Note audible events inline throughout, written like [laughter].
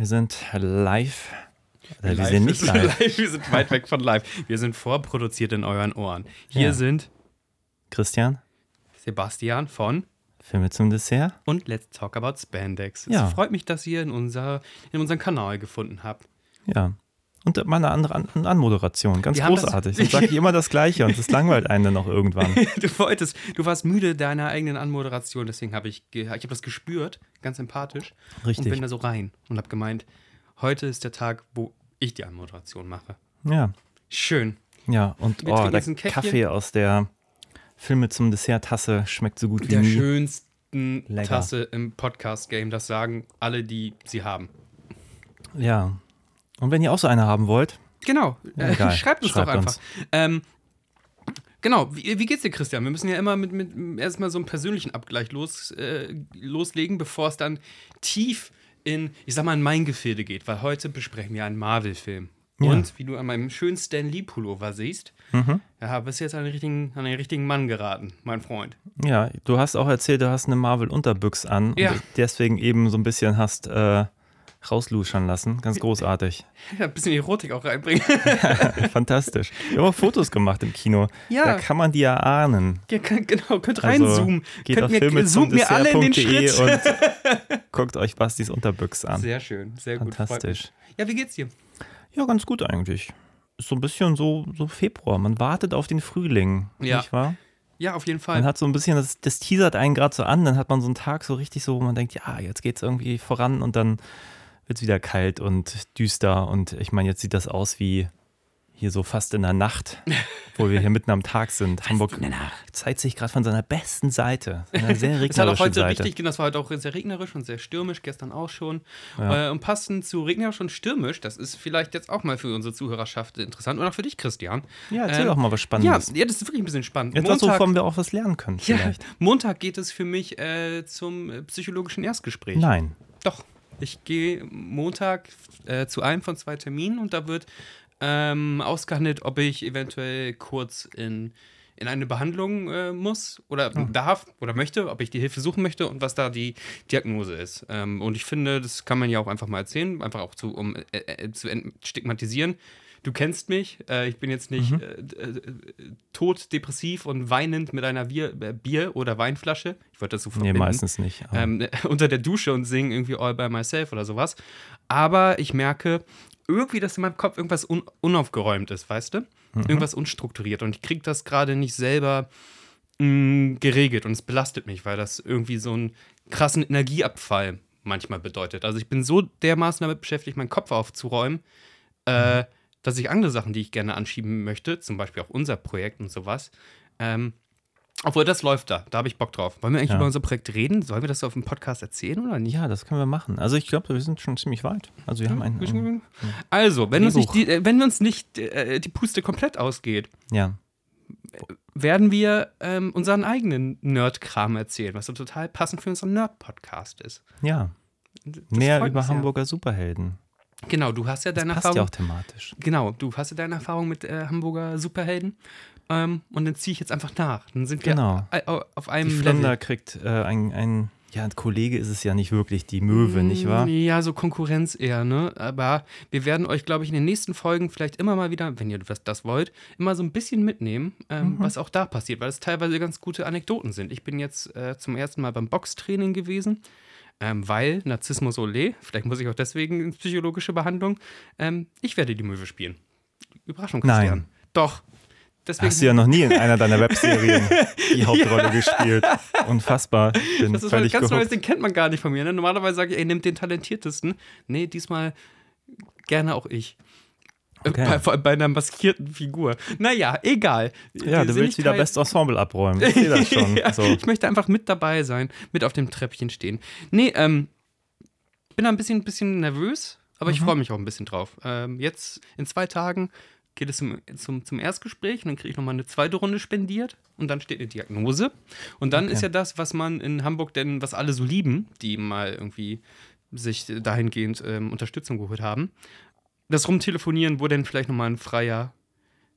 wir sind live. Äh, wir sind nicht ist live. Wir sind [laughs] weit weg von live. Wir sind vorproduziert in euren Ohren. Hier Ja. sind Christian, Sebastian von Filme zum Dessert. und Let's Talk About Spandex. Ja. Es freut mich, dass ihr in, unser, in unseren Kanal gefunden habt. Ja. Und mal eine andere An An Anmoderation. Ganz Wir haben das- großartig. Sonst sage ich immer das Gleiche und das langweilt einen dann noch irgendwann. [laughs] Du wolltest, du warst müde deiner eigenen Anmoderation, deswegen habe ich, ich habe das gespürt, ganz empathisch. Richtig. Und bin da so rein und habe gemeint, heute ist der Tag, wo ich die Anmoderation mache. Ja. Schön. Ja, und oh, der. Kaffee aus der Filme zum Dessert-Tasse schmeckt so gut wie Der nie. schönsten Lecker. Tasse im Podcast-Game, das sagen alle, die sie haben. Ja. Und wenn ihr auch so eine haben wollt, Genau. Äh, geil. [laughs] Schreibt uns Schreibt doch einfach. uns. Ähm, genau. Wie, wie geht's dir, Christian? Wir müssen ja immer mit, mit erstmal so einem persönlichen Abgleich los, äh, loslegen, bevor es dann tief in, ich sag mal, in mein Gefilde geht, weil heute besprechen wir einen Marvel-Film. Ja. Und wie du an meinem schönen Stan Lee-Pullover siehst, Mhm. ja, bist du jetzt an den, richtigen, an den richtigen Mann geraten, mein Freund. ja, du hast auch erzählt, du hast eine Marvel-Unterbüchs an Ja. und deswegen eben so ein bisschen hast äh, rausluschern lassen. Ganz großartig. [laughs] Ja, ein bisschen Erotik auch reinbringen. [laughs] Fantastisch. Wir haben auch Fotos gemacht im Kino. Ja. Da kann man die ja ahnen. Ja, genau, könnt Also, reinzoomen. Geht könnt auf mir, Filme zoomt mir alle in den Schritt. und [laughs] guckt euch Bastis Unterbüchs an. Sehr schön, sehr gut. Fantastisch. Ja, wie geht's dir? Ja, ganz gut eigentlich. Ist so ein bisschen so, so Februar. Man wartet auf den Frühling, Ja. nicht wahr? Ja, auf jeden Fall. Man hat so ein bisschen, das, das teasert einen gerade so an, dann hat man so einen Tag so richtig so, wo man denkt, ja, jetzt geht's irgendwie voran und dann wird's wieder kalt und düster und ich meine, jetzt sieht das aus wie hier so fast in der Nacht, [laughs] wo wir hier mitten am Tag sind. Hamburg zeigt sich gerade von seiner besten Seite, einer [laughs] sehr Es hat auch regnerischen heute Seite. richtig, das war heute auch sehr regnerisch und sehr stürmisch, gestern auch schon. Ja. Äh, und passend zu regnerisch und stürmisch, das ist vielleicht jetzt auch mal für unsere Zuhörerschaft interessant und auch für dich, Christian. Ja, erzähl Ähm, doch mal was Ja, Spannendes. ja, das ist wirklich ein bisschen spannend. Etwas, wovon wir auch was lernen können ja, vielleicht. Montag geht es für mich äh, zum psychologischen Erstgespräch. Nein. Doch. Ich gehe Montag äh, zu einem von zwei Terminen und da wird ähm, ausgehandelt, ob ich eventuell kurz in, in eine Behandlung äh, muss oder Ah. darf oder möchte, ob ich die Hilfe suchen möchte und was da die Diagnose ist. Ähm, und ich finde, das kann man ja auch einfach mal erzählen, einfach auch zu, um äh, äh, zu entstigmatisieren. Du kennst mich, äh, ich bin jetzt nicht Mhm. äh, äh, tot, depressiv und weinend mit einer Bier, äh, Bier oder Weinflasche. Ich wollte das so Nee, verbinden meistens nicht. ähm, [laughs] unter der Dusche und singen irgendwie All by Myself oder sowas. Aber ich merke irgendwie, dass in meinem Kopf irgendwas un unaufgeräumt ist, weißt du? Irgendwas unstrukturiert. Und ich kriege das gerade nicht selber mh, geregelt. Und es belastet mich, weil das irgendwie so einen krassen Energieabfall manchmal bedeutet. Also ich bin so dermaßen damit beschäftigt, meinen Kopf aufzuräumen, äh, dass ich andere Sachen, die ich gerne anschieben möchte, zum Beispiel auch unser Projekt und sowas, ähm, obwohl, das läuft da. Da habe ich Bock drauf. Wollen wir eigentlich Ja. über unser Projekt reden? Sollen wir das auf dem Podcast erzählen oder nicht? ja, das können wir machen. Also ich glaube, wir sind schon ziemlich weit. Also wir haben ein, ein Also, wenn uns nicht, die, äh, wenn uns nicht äh, die Puste komplett ausgeht, ja, werden wir ähm, unseren eigenen Nerd-Kram erzählen, was so total passend für unseren Nerd-Podcast ist. ja. Das Mehr über. Hamburger Superhelden. Genau, du hast ja deine Passt Erfahrung. ja auch thematisch. Genau, du hast ja deine Erfahrung mit äh, Hamburger Superhelden. Ähm, und dann ziehe ich jetzt einfach nach. Dann sind wir Genau. auf einem Die Level. Flunder kriegt äh, ein, ein, ja, ein Kollege ist es ja nicht wirklich, die Möwe, nicht wahr? Ja, so Konkurrenz eher, ne? Aber wir werden euch, glaube ich, in den nächsten Folgen vielleicht immer mal wieder, wenn ihr das, das wollt, immer so ein bisschen mitnehmen, ähm, was auch da passiert, weil es teilweise ganz gute Anekdoten sind. Ich bin jetzt äh, zum ersten Mal beim Boxtraining gewesen, ähm, weil Narzissmus Olé, vielleicht muss ich auch deswegen in psychologische Behandlung, ähm, ich werde die Möwe spielen. Überraschung, Nein. Christian. Doch. Deswegen, Hast du ja noch nie in einer deiner Webserien [laughs] die Hauptrolle gespielt. Unfassbar. Bin das ist völlig ganz Neues, den kennt man gar nicht von mir. Ne? Normalerweise sage ich, ey, nimmt den talentiertesten. Nee, diesmal gerne auch ich. Okay. Bei, vor allem bei einer maskierten Figur. Naja, egal. Ja, du willst wieder Best Ensemble abräumen. Ich sehe [laughs] das schon. ja, so. Ich möchte einfach mit dabei sein, mit auf dem Treppchen stehen. Nee, ähm, bin da ein bisschen, bisschen nervös, aber Mhm. ich freue mich auch ein bisschen drauf. Ähm, jetzt in zwei Tagen geht es zum, zum, zum Erstgespräch und dann kriege ich nochmal eine zweite Runde spendiert und dann steht eine Diagnose. Und dann Okay. ist ja das, was man in Hamburg denn, was alle so lieben, die mal irgendwie sich dahingehend ähm, Unterstützung geholt haben. Das Rumtelefonieren, wo denn vielleicht nochmal ein freier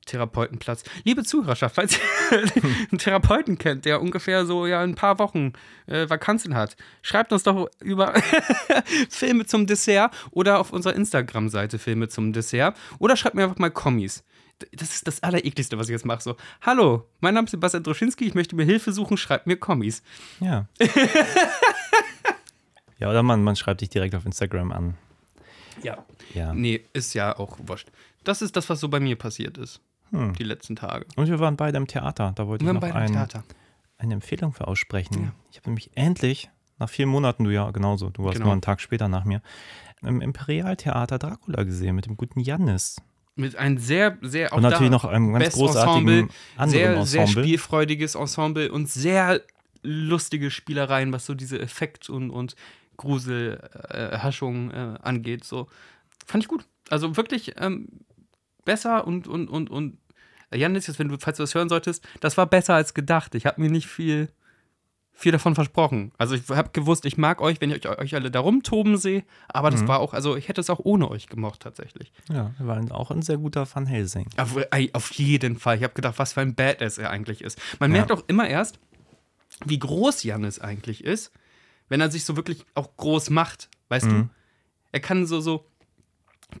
Therapeutenplatz. Liebe Zuhörerschaft, falls ihr [laughs] einen Therapeuten kennt, der ungefähr so ja ein paar Wochen äh, Vakanzen hat, schreibt uns doch über [laughs] Filme zum Dessert oder auf unserer Instagram-Seite Filme zum Dessert oder schreibt mir einfach mal Kommis. Das ist das Allerekligste, was ich jetzt mache. So, hallo, mein Name ist Sebastian Droschinski, ich möchte mir Hilfe suchen, schreibt mir Kommis. Ja. [laughs] ja, oder man, man schreibt dich direkt auf Instagram an. Ja. Ja. Nee, ist ja auch wurscht. Das ist das, was so bei mir passiert ist. Die letzten Tage. Und wir waren beide im Theater. Da wollte Wir ich noch ein, Theater. eine Empfehlung für aussprechen. Ja. Ich habe nämlich endlich, nach vier Monaten, du ja genauso, du warst Genau. nur einen Tag später nach mir, im Imperialtheater Dracula gesehen mit dem guten Jannis. Mit einem sehr, sehr auch Und natürlich noch einem ganz Best großartigen Ensemble, sehr, sehr Ensemble. spielfreudiges Ensemble und sehr lustige Spielereien, was so diese Effekt- und, und Gruselhaschung äh, angeht. So. Fand ich gut. Also wirklich ähm, besser und, und, und, und Janis, jetzt, wenn du, falls du das hören solltest, das war besser als gedacht. Ich habe mir nicht viel, viel davon versprochen. Also ich habe gewusst, ich mag euch, wenn ich euch, euch alle da rumtoben sehe, aber Mhm. das war auch, also ich hätte es auch ohne euch gemocht tatsächlich. Ja, wir waren auch ein sehr guter Van Helsing. Auf, auf jeden Fall. Ich habe gedacht, was für ein Badass er eigentlich ist. Man merkt auch immer erst, wie groß Jannis eigentlich ist, wenn er sich so wirklich auch groß macht. Weißt du? Er kann so, so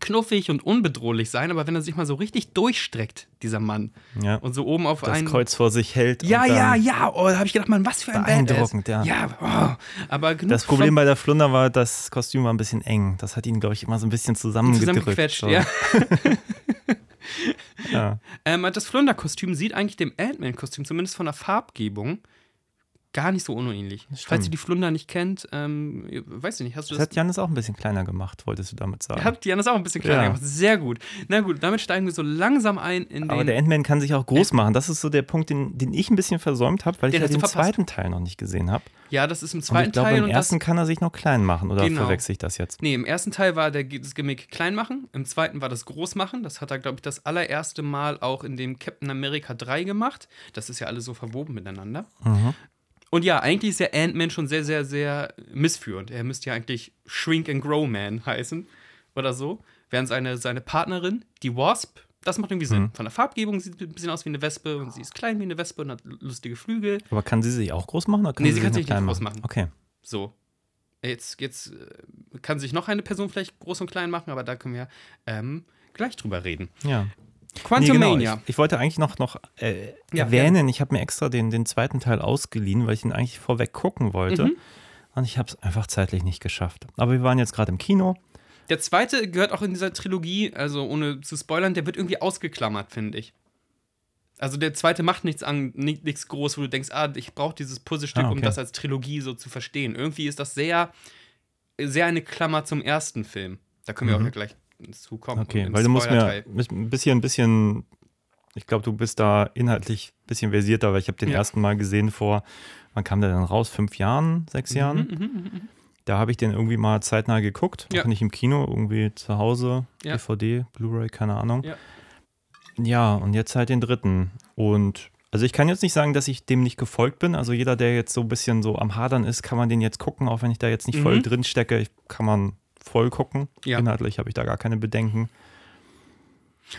knuffig und unbedrohlich sein, aber wenn er sich mal so richtig durchstreckt, dieser Mann, Ja. und so oben auf das einen. Kreuz vor sich hält. ja, ja, ja. Oh, da habe ich gedacht, Mann, was für ein Badass. Beeindruckend, ja. Ja, oh. aber genug Das Problem bei der Flunder war, das Kostüm war ein bisschen eng. Das hat ihn, glaube ich, immer so ein bisschen zusammengedrückt. zusammengequetscht, so. ja. [laughs] ja. Ähm, das Flunder-Kostüm sieht eigentlich dem Ant-Man-Kostüm, zumindest von der Farbgebung, gar nicht so unähnlich. Falls ihr die Flunder nicht kennt, ähm, weiß ich nicht, hast du Das das? hat Janis auch ein bisschen kleiner gemacht, wolltest du damit sagen. Hat Janis auch ein bisschen kleiner Ja. gemacht. Sehr gut. Na gut, damit steigen wir so langsam ein in den. Aber der Ant-Man kann sich auch groß machen. Das ist so der Punkt, den, den ich ein bisschen versäumt habe, weil ich Den ja hast du den verpasst. zweiten Teil noch nicht gesehen habe. ja, das ist im Und zweiten ich glaube, Teil im und ersten kann er sich noch klein machen. Oder Genau. verwechsel ich das jetzt? Nee, im ersten Teil war der, das Gimmick klein machen, im zweiten war das groß machen. Das hat er, glaube ich, das allererste Mal auch in dem Captain America 3 gemacht. Das ist ja alles so verwoben miteinander. Mhm. Und ja, eigentlich ist der Ant-Man schon sehr, sehr, sehr missführend. Er müsste ja eigentlich Shrink and Grow Man heißen oder so. Während seine, seine Partnerin, die Wasp, das macht irgendwie Mhm. Sinn. Von der Farbgebung sieht sie ein bisschen aus wie eine Wespe und sie ist klein wie eine Wespe und hat lustige Flügel. Aber kann sie sich auch groß machen? Oder Nee, sie kann nur sich nicht klein groß machen. Okay. So. Jetzt, jetzt äh, kann sich noch eine Person vielleicht groß und klein machen, aber da können wir ähm, gleich drüber reden. Ja. Quantumania. Nee, genau. ich, ich wollte eigentlich noch, noch äh, Ja, erwähnen, ich habe mir extra den, den zweiten Teil ausgeliehen, weil ich ihn eigentlich vorweg gucken wollte. Mhm. Und ich habe es einfach zeitlich nicht geschafft. Aber wir waren jetzt gerade im Kino. Der zweite gehört auch in dieser Trilogie, also ohne zu spoilern, der wird irgendwie ausgeklammert, finde ich. Also der zweite macht nichts an, ni- nichts groß, wo du denkst, ah, ich brauche dieses Puzzlestück, Ah, um okay. das als Trilogie so zu verstehen. Irgendwie ist das sehr, sehr eine Klammer zum ersten Film. Da können wir auch ja gleich zu kommen. Mhm. Okay, weil du musst mir ein bisschen, ein bisschen, ich glaube, du bist da inhaltlich ein bisschen versierter, weil ich habe den Ja. ersten Mal gesehen vor, wann kam der dann raus? Fünf Jahren, sechs Mhm, Jahren? Da habe ich den irgendwie mal zeitnah geguckt, Ja. auch nicht im Kino, irgendwie zu Hause, Ja. DVD, Blu-ray, keine Ahnung. Ja. Ja, und jetzt halt den dritten. Und also ich kann jetzt nicht sagen, dass ich dem nicht gefolgt bin. Also jeder, der jetzt so ein bisschen so am Hadern ist, kann man den jetzt gucken, auch wenn ich da jetzt nicht voll Mhm. drin stecke, kann man voll gucken. Ja. Inhaltlich habe ich da gar keine Bedenken.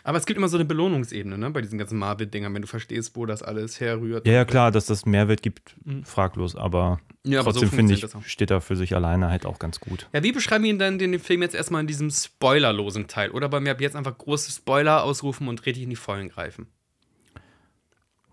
Aber es gibt immer so eine Belohnungsebene, ne, bei diesen ganzen Marvel-Dingern, wenn du verstehst, wo das alles herrührt. Ja, ja, klar, dass das Mehrwert gibt, fraglos, aber Mhm. Ja, aber so trotzdem finde ich, steht er für sich alleine halt auch ganz gut. Ja, wie beschreiben wir ihn dann den Film jetzt erstmal in diesem spoilerlosen Teil? Oder bei mir ab jetzt einfach große Spoiler ausrufen und richtig in die Vollen greifen?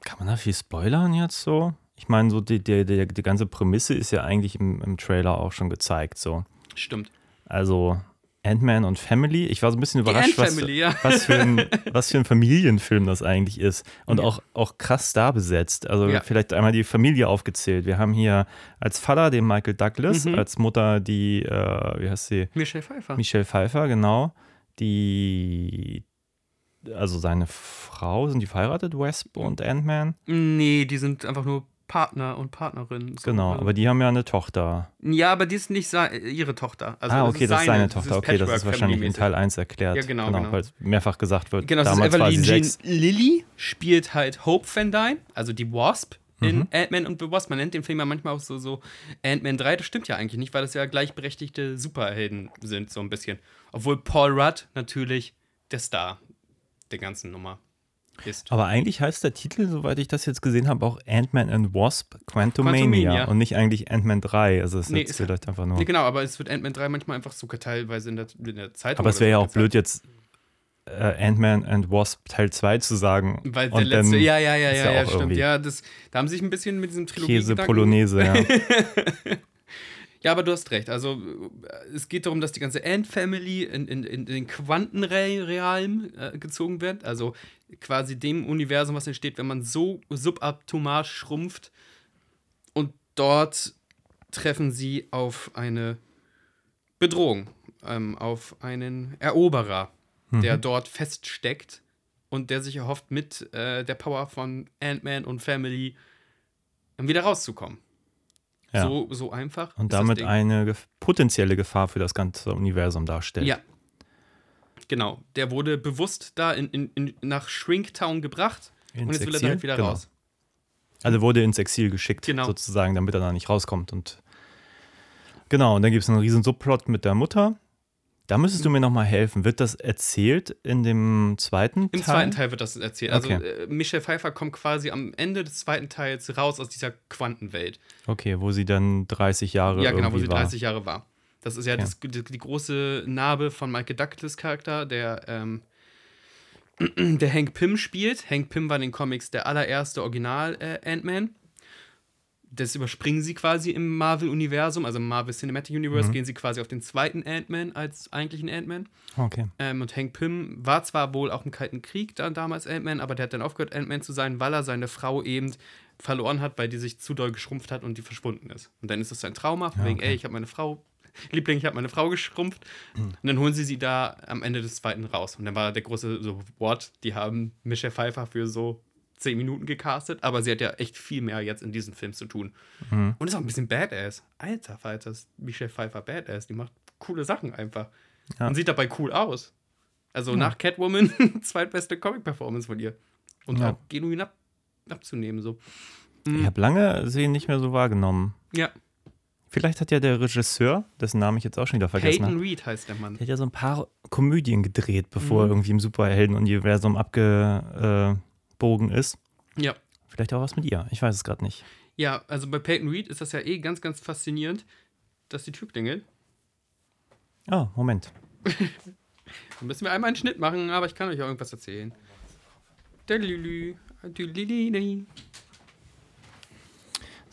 Kann man da viel spoilern jetzt so? Ich meine, so die, die, die, die ganze Prämisse ist ja eigentlich im, im Trailer auch schon gezeigt. So. Stimmt. Also Ant-Man und Family. Ich war so ein bisschen überrascht, was, ja. was, für ein, [laughs] was für ein Familienfilm das eigentlich ist. Und Ja. auch, auch krass da besetzt. Also Ja. vielleicht einmal die Familie aufgezählt. Wir haben hier als Vater den Michael Douglas, Mhm. als Mutter die, äh, wie heißt sie? Michelle Pfeiffer. Michelle Pfeiffer, genau. Die, also seine Frau, sind die verheiratet, Wesp und Ant-Man? nee, die sind einfach nur Partner und Partnerin. so. Genau, Also- aber die haben ja eine Tochter. Ja, aber die ist nicht ihre Tochter. Also ah, okay, das ist seine das Tochter. Okay, das ist wahrscheinlich in. Teil 1 erklärt. Ja, genau, genau. Weil es mehrfach gesagt wird. Genau, das Damals ist war sie sechs. Lilly, spielt halt Hope Van Dyne, also die Wasp, in Ant-Man und the Wasp. Man nennt den Film ja manchmal auch so, so Ant-Man 3. Das stimmt ja eigentlich nicht, weil das ja gleichberechtigte Superhelden sind, so ein bisschen. Obwohl Paul Rudd natürlich der Star der ganzen Nummer ist. Aber eigentlich heißt der Titel, soweit ich das jetzt gesehen habe, auch Ant-Man and Wasp Quantumania, Quantumania. und nicht eigentlich Ant-Man 3. Also es Nee, ist- vielleicht einfach nur. Nee, genau, aber es wird Ant-Man 3 manchmal einfach sogar teilweise in der, in der Zeitung. Aber es wäre ja so auch blöd, jetzt äh, Ant-Man and Wasp Teil 2 zu sagen. Weil der und letzte, dann ja, ja, ja, ja, ja, stimmt. Ja, das, da haben sie sich ein bisschen mit diesem Trilogie Käse Polonaise, ja. [laughs] Ja, aber du hast recht. Also, äh, es geht darum, dass die ganze Ant-Family in, in, in den Quantenrealm äh, gezogen wird. Also quasi dem Universum, was entsteht, wenn man so subatomar schrumpft. Und dort treffen sie auf eine Bedrohung, ähm, auf einen Eroberer, der dort feststeckt und der sich erhofft, mit äh, der Power von Ant-Man und Family ähm, wieder rauszukommen. Ja. So, so einfach. und damit eine gef potenzielle Gefahr für das ganze Universum darstellt. Ja. Genau. Der wurde bewusst da in, in, in, nach Shrinktown gebracht Ins und jetzt will er Exil? damit wieder Genau. raus. Also wurde ins Exil geschickt, Genau. sozusagen, damit er da nicht rauskommt. Und genau, und dann gibt es einen riesen Subplot mit der Mutter. Da müsstest du mir nochmal helfen. Wird das erzählt in dem zweiten Im Teil? zweiten Teil wird das erzählt. Also Okay. äh, Michelle Pfeiffer kommt quasi am Ende des zweiten Teils raus aus dieser Quantenwelt. Okay, wo sie dann 30 Jahre Ja, genau, wo sie war. 30 Jahre war. Das ist ja Okay. das, die, die große Narbe von Michael Douglas Charakter, der, ähm, [clears throat] der Hank Pym spielt. Hank Pym war in den Comics der allererste Original äh, Ant-Man. Das überspringen sie quasi im Marvel-Universum, also im Marvel Cinematic Universe, Mhm. gehen sie quasi auf den zweiten Ant-Man als eigentlichen Ant-Man. Okay. Ähm, und Hank Pym war zwar wohl auch im Kalten Krieg dann damals Ant-Man, aber der hat dann aufgehört, Ant-Man zu sein, weil er seine Frau eben verloren hat, weil die sich zu doll geschrumpft hat und die verschwunden ist. Und dann ist das ein Trauma, von Ja, wegen, okay. ey, ich habe meine Frau, [laughs] Liebling, ich habe meine Frau geschrumpft. Und dann holen sie sie da am Ende des zweiten raus. Und dann war der große so, what? Die haben Michelle Pfeiffer für so zehn Minuten gecastet, aber sie hat ja echt viel mehr jetzt in diesem Film zu tun. Mhm. Und ist auch ein bisschen badass. Alter Falter, ist Michelle Pfeiffer badass. Die macht coole Sachen einfach. Ja. Und sieht dabei cool aus. Also nach Catwoman [laughs] zweitbeste Comic-Performance von ihr. Und Ja. auch genuin ab, abzunehmen. So. Ich habe lange sie nicht mehr so wahrgenommen. Ja, Vielleicht hat ja der Regisseur, dessen Namen ich jetzt auch schon wieder vergessen Peyton habe, Reed heißt der Mann. der hat ja so ein paar Komödien gedreht, bevor er Mhm. irgendwie im Superhelden-Universum abgebogen ist. Ja. Vielleicht auch was mit ihr. Ich weiß es gerade nicht. Ja, also bei Peyton Reed ist das ja eh ganz, ganz faszinierend, dass die Tür klingelt. Ah, Moment. [laughs] Dann müssen wir einmal einen Schnitt machen, aber ich kann euch auch irgendwas erzählen. Der Lülü. der Lilili.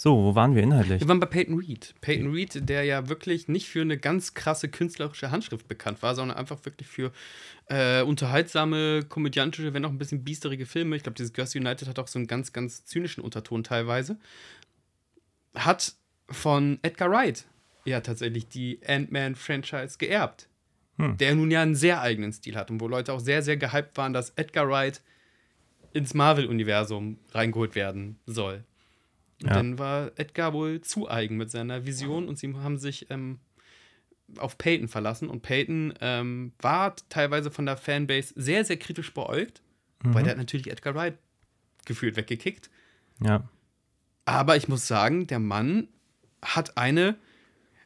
So, wo waren wir inhaltlich? Wir waren bei Peyton Reed. Peyton Reed, der ja wirklich nicht für eine ganz krasse künstlerische Handschrift bekannt war, sondern einfach wirklich für äh, unterhaltsame, komödiantische, wenn auch ein bisschen biesterige Filme. Ich glaube, dieses Girls United hat auch so einen ganz, ganz zynischen Unterton teilweise. Hat von Edgar Wright ja tatsächlich die Ant-Man-Franchise geerbt. Hm. Der nun ja einen sehr eigenen Stil hat und wo Leute auch sehr, sehr gehypt waren, dass Edgar Wright ins Marvel-Universum reingeholt werden soll. Und Ja. dann war Edgar wohl zu eigen mit seiner Vision und sie haben sich ähm, auf Peyton verlassen. Und Peyton ähm, war teilweise von der Fanbase sehr, sehr kritisch beäugt, weil der hat natürlich Edgar Wright gefühlt weggekickt. Ja. Aber ich muss sagen, der Mann hat eine.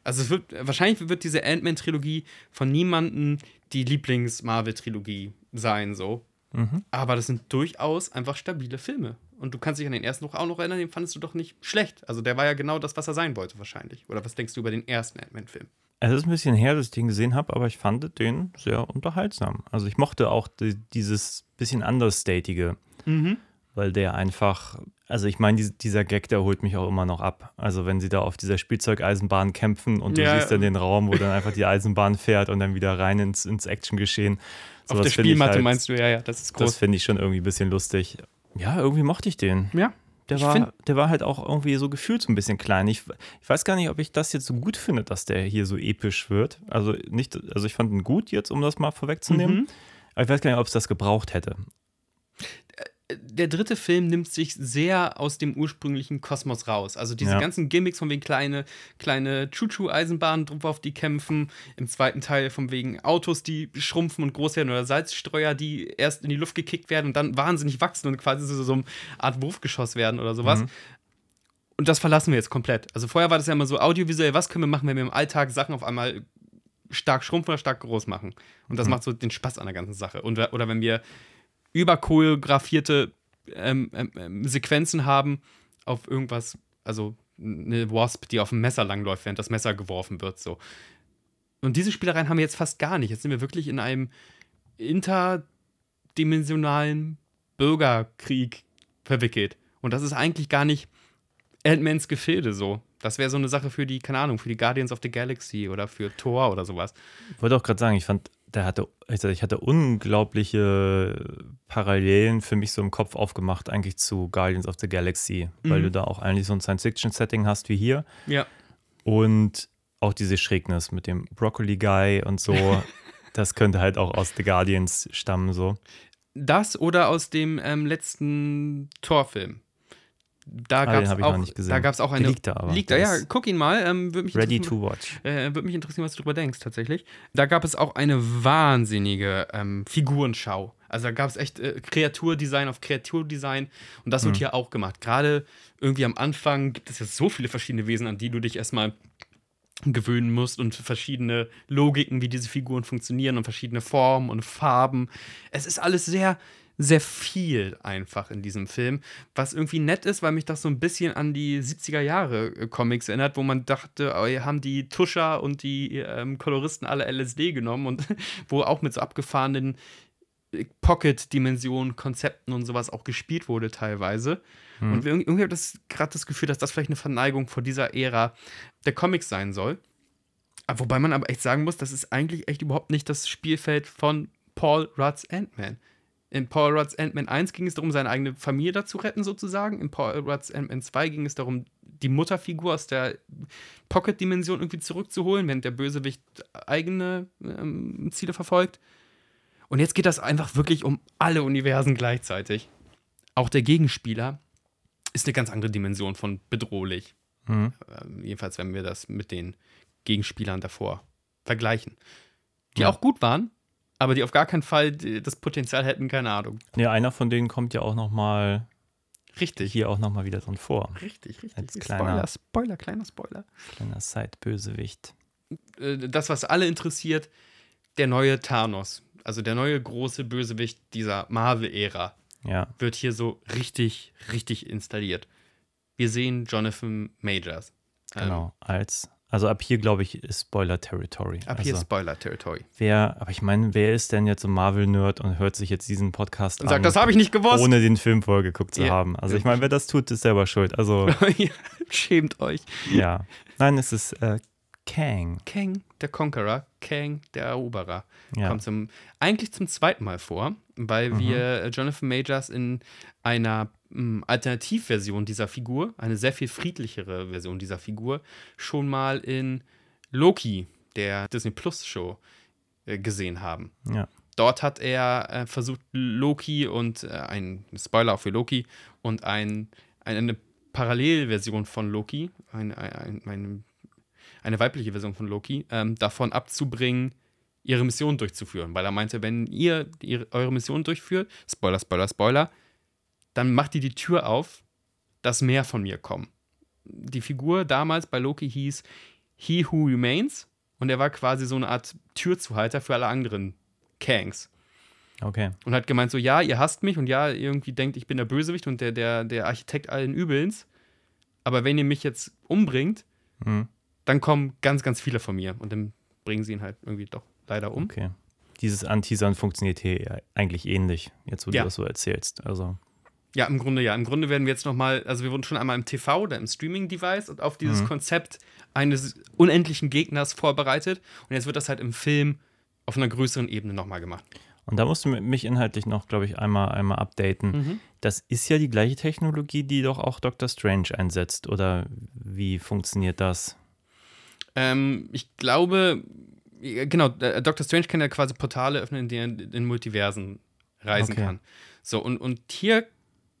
Also es wird, wahrscheinlich wird diese Ant-Man-Trilogie von niemandem die Lieblings-Marvel-Trilogie sein, so. Mhm. Aber das sind durchaus einfach stabile Filme. Und du kannst dich an den ersten auch noch erinnern, den fandest du doch nicht schlecht. Also der war ja genau das, was er sein wollte, wahrscheinlich. Oder was denkst du über den ersten Ant-Man-Film? Es ist ein bisschen her, dass ich den gesehen habe, aber ich fand den sehr unterhaltsam. Also ich mochte auch die, dieses bisschen understatige, Mhm. weil der einfach, also ich meine, dies- dieser Gag, der holt mich auch immer noch ab. Also wenn sie da auf dieser Spielzeugeisenbahn kämpfen und du Ja. siehst dann den Raum, wo dann einfach die Eisenbahn fährt und dann wieder rein ins, ins Actiongeschehen. Auf Sowas der Spielmatte halt- meinst du, ja, ja, das ist Das groß. finde ich schon irgendwie ein bisschen lustig. Ja, irgendwie mochte ich den. ja. Der war, find- der war halt auch irgendwie so gefühlt so ein bisschen klein. Ich, ich weiß gar nicht, ob ich das jetzt so gut finde, dass der hier so episch wird. Also nicht, also ich fand ihn gut jetzt, um das mal vorwegzunehmen. Mhm. Aber ich weiß gar nicht, ob es das gebraucht hätte. Der dritte Film nimmt sich sehr aus dem ursprünglichen Kosmos raus. Also diese Ja. ganzen Gimmicks von wegen kleine, kleine Choo-Choo-Eisenbahnen drauf auf die kämpfen. Im zweiten Teil von wegen Autos, die schrumpfen und groß werden oder Salzstreuer, die erst in die Luft gekickt werden und dann wahnsinnig wachsen und quasi so, so eine Art Wurfgeschoss werden oder sowas. Und das verlassen wir jetzt komplett. Also vorher war das ja immer so audiovisuell, was können wir machen, wenn wir im Alltag Sachen auf einmal stark schrumpfen oder stark groß machen. Und das macht so den Spaß an der ganzen Sache. Und, oder wenn wir überchoreografierte ähm, ähm, ähm, Sequenzen haben auf irgendwas, also eine Wasp, die auf dem Messer langläuft, während das Messer geworfen wird, so. Und diese Spielereien haben wir jetzt fast gar nicht. Jetzt sind wir wirklich in einem interdimensionalen Bürgerkrieg verwickelt. Und das ist eigentlich gar nicht Ant-Mans Gefilde so. Das wäre so eine Sache für die, keine Ahnung, für die Guardians of the Galaxy oder für Thor oder sowas. Ich wollte auch gerade sagen, ich fand, der hatte, also ich hatte unglaubliche Parallelen für mich so im Kopf aufgemacht, eigentlich zu Guardians of the Galaxy, weil Mhm. du da auch eigentlich so ein Science-Fiction-Setting hast wie hier. Ja. Und auch diese Schrägnis mit dem Broccoli Guy und so. [laughs] das könnte halt auch aus The Guardians stammen, so. Das oder aus dem ähm, letzten Thor-Film. Da Ah, gab es noch auch, nicht gesehen. da gab's auch eine. liegt da aber. Liegt da, ja. Guck ihn mal. Ähm, mich Ready to watch. Äh, würde mich interessieren, was du darüber denkst, tatsächlich. Da gab es auch eine wahnsinnige ähm, Figurenschau. Also da gab es echt äh, Kreaturdesign auf Kreaturdesign. Und das Mhm. wird hier auch gemacht. Gerade irgendwie am Anfang gibt es ja so viele verschiedene Wesen, an die du dich erstmal gewöhnen musst und verschiedene Logiken, wie diese Figuren funktionieren und verschiedene Formen und Farben. Es ist alles sehr, sehr viel einfach in diesem Film, was irgendwie nett ist, weil mich das so ein bisschen an die 70er Jahre äh, Comics erinnert, wo man dachte, oh, hier haben die Tuscher und die ähm, Koloristen alle LSD genommen und [laughs] wo auch mit so abgefahrenen äh, Pocket-Dimensionen, Konzepten und sowas auch gespielt wurde teilweise. Und irgendwie, irgendwie habe ich gerade das Gefühl, dass das vielleicht eine Verneigung vor dieser Ära der Comics sein soll. Aber Wobei man aber echt sagen muss, das ist eigentlich echt überhaupt nicht das Spielfeld von Paul Rudd's Ant-Man. In Paul Rudd's Ant-Man 1 ging es darum, seine eigene Familie da zu retten, sozusagen. In Paul Rudd's Ant-Man 2 ging es darum, die Mutterfigur aus der Pocket-Dimension irgendwie zurückzuholen, während der Bösewicht eigene ähm, Ziele verfolgt. Und jetzt geht das einfach wirklich um alle Universen gleichzeitig. Auch der Gegenspieler ist eine ganz andere Dimension von bedrohlich. Mhm. Ähm, jedenfalls, wenn wir das mit den Gegenspielern davor vergleichen. Die Ja. auch gut waren, aber die auf gar keinen Fall das Potenzial hätten, keine Ahnung. Ja, einer von denen kommt ja auch noch mal Richtig. hier auch noch mal wieder drin vor. Richtig, richtig. Als Spoiler, kleiner- Spoiler, kleiner Spoiler. Kleiner Side-Bösewicht. Äh, das, was alle interessiert, der neue Thanos. Also der neue große Bösewicht dieser Marvel-Ära Ja, wird hier so richtig, richtig installiert. Wir sehen Jonathan Majors. Ähm, genau. Als, also ab hier, glaube ich, ist Spoiler-Territory. ab also, hier Spoiler-Territory. wer, aber ich meine, wer ist denn jetzt so Marvel-Nerd und hört sich jetzt diesen Podcast Und an? sagt, das habe ich nicht gewusst. ohne den Film vorher geguckt zu Ja. haben. Also ich meine, wer das tut, ist selber schuld. Also [laughs] Schämt euch. ja. Nein, es ist äh, Kang. Kang, der Conqueror, Kang, der Eroberer, Ja. kommt zum, eigentlich zum zweiten Mal vor, weil Mhm. wir Jonathan Majors in einer Alternativversion dieser Figur, eine sehr viel friedlichere Version dieser Figur, schon mal in Loki, der Disney Plus Show, äh, gesehen haben. Ja. Dort hat er äh, versucht, Loki und äh, ein Spoiler auch für Loki und ein, eine Parallelversion von Loki, ein, ein, eine, eine weibliche Version von Loki, ähm, davon abzubringen, ihre Mission durchzuführen. Weil er meinte, wenn ihr ihre, eure Mission durchführt, Spoiler, Spoiler, Spoiler, dann macht ihr die Tür auf, dass mehr von mir kommen. Die Figur damals bei Loki hieß He Who Remains und er war quasi so eine Art Türzuhalter für alle anderen Kangs. Okay. Und hat gemeint so, ja, ihr hasst mich und ja, irgendwie denkt, ich bin der Bösewicht und der, der, der Architekt allen Übelns. Aber wenn ihr mich jetzt umbringt, Mhm. dann kommen ganz, ganz viele von mir. Und dann bringen sie ihn halt irgendwie doch leider um. Okay. Dieses Anteasern funktioniert hier eigentlich ähnlich, jetzt wo Ja. du das so erzählst. Also, Ja, im Grunde ja. Im Grunde werden wir jetzt nochmal, also wir wurden schon einmal im TV oder im Streaming-Device und auf dieses Konzept eines unendlichen Gegners vorbereitet. Und jetzt wird das halt im Film auf einer größeren Ebene nochmal gemacht. und da musst du mich inhaltlich noch, glaube ich, einmal, einmal updaten. Mhm. Das ist ja die gleiche Technologie, die doch auch Doctor Strange einsetzt. Oder wie funktioniert das? Ähm, ich glaube, genau, äh, Dr. Strange kann ja quasi Portale öffnen, in denen er in Multiversen reisen Okay. kann. So, und, und hier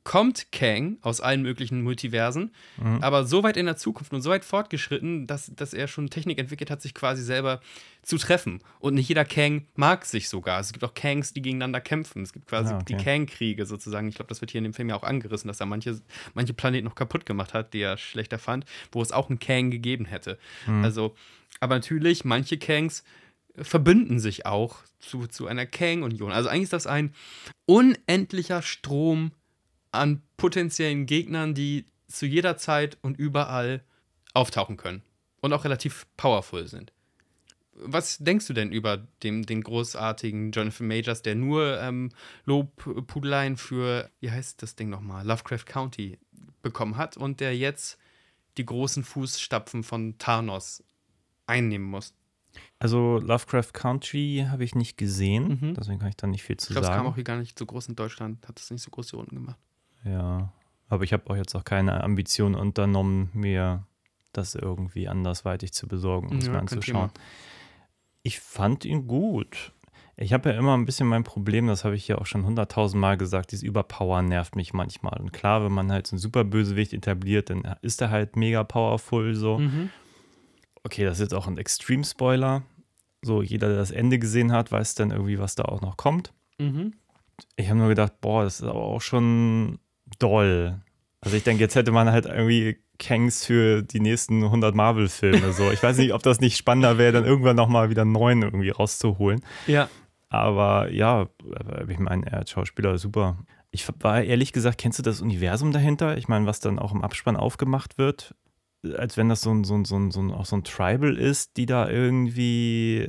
kommt Kang aus allen möglichen Multiversen, aber so weit in der Zukunft und so weit fortgeschritten, dass, dass er schon Technik entwickelt hat, sich quasi selber zu treffen. Und nicht jeder Kang mag sich sogar. Es gibt auch Kangs, die gegeneinander kämpfen. Es gibt quasi Ah, okay. die Kang-Kriege sozusagen. Ich glaube, das wird hier in dem Film ja auch angerissen, dass er manche, manche Planeten noch kaputt gemacht hat, die er schlechter fand, wo es auch einen Kang gegeben hätte. Also, aber natürlich, manche Kangs verbünden sich auch zu, zu einer Kang-Union. Also eigentlich ist das ein unendlicher Strom an potenziellen Gegnern, die zu jeder Zeit und überall auftauchen können und auch relativ powerful sind. Was denkst du denn über den, den großartigen Jonathan Majors, der nur ähm, Lobpudeleien für, wie heißt das Ding nochmal, Lovecraft County bekommen hat und der jetzt die großen Fußstapfen von Thanos einnehmen muss? Also Lovecraft Country habe ich nicht gesehen, deswegen kann ich da nicht viel zu Ich glaube, es kam sagen. auch hier gar nicht so groß in Deutschland, hat es nicht so große Runden gemacht. Ja, aber ich habe auch jetzt auch keine Ambition unternommen, mir das irgendwie andersweitig zu besorgen, um es Ja, mir anzuschauen. Ich fand ihn gut. Ich habe ja immer ein bisschen mein Problem, das habe ich ja auch schon hunderttausend Mal gesagt, dieses Überpowern nervt mich manchmal. Und klar, wenn man halt so einen Superbösewicht etabliert, dann ist er halt mega powerful so. Mhm. Okay, das ist jetzt auch ein Extreme-Spoiler. So, jeder, der das Ende gesehen hat, weiß dann irgendwie, was da auch noch kommt. Mhm. Ich habe nur gedacht, boah, das ist aber auch schon doll. Also ich denke, jetzt hätte man halt irgendwie Kangs für die nächsten 100 Marvel-Filme so. Ich weiß nicht, ob das nicht spannender wäre, dann irgendwann nochmal wieder einen neuen irgendwie rauszuholen. Ja. Aber ja, aber ich meine, er als Schauspieler super. Ich war ehrlich gesagt, kennst du das Universum dahinter? Ich meine, was dann auch im Abspann aufgemacht wird, als wenn das so ein, so ein, so ein, so ein, auch so ein Tribal ist, die da irgendwie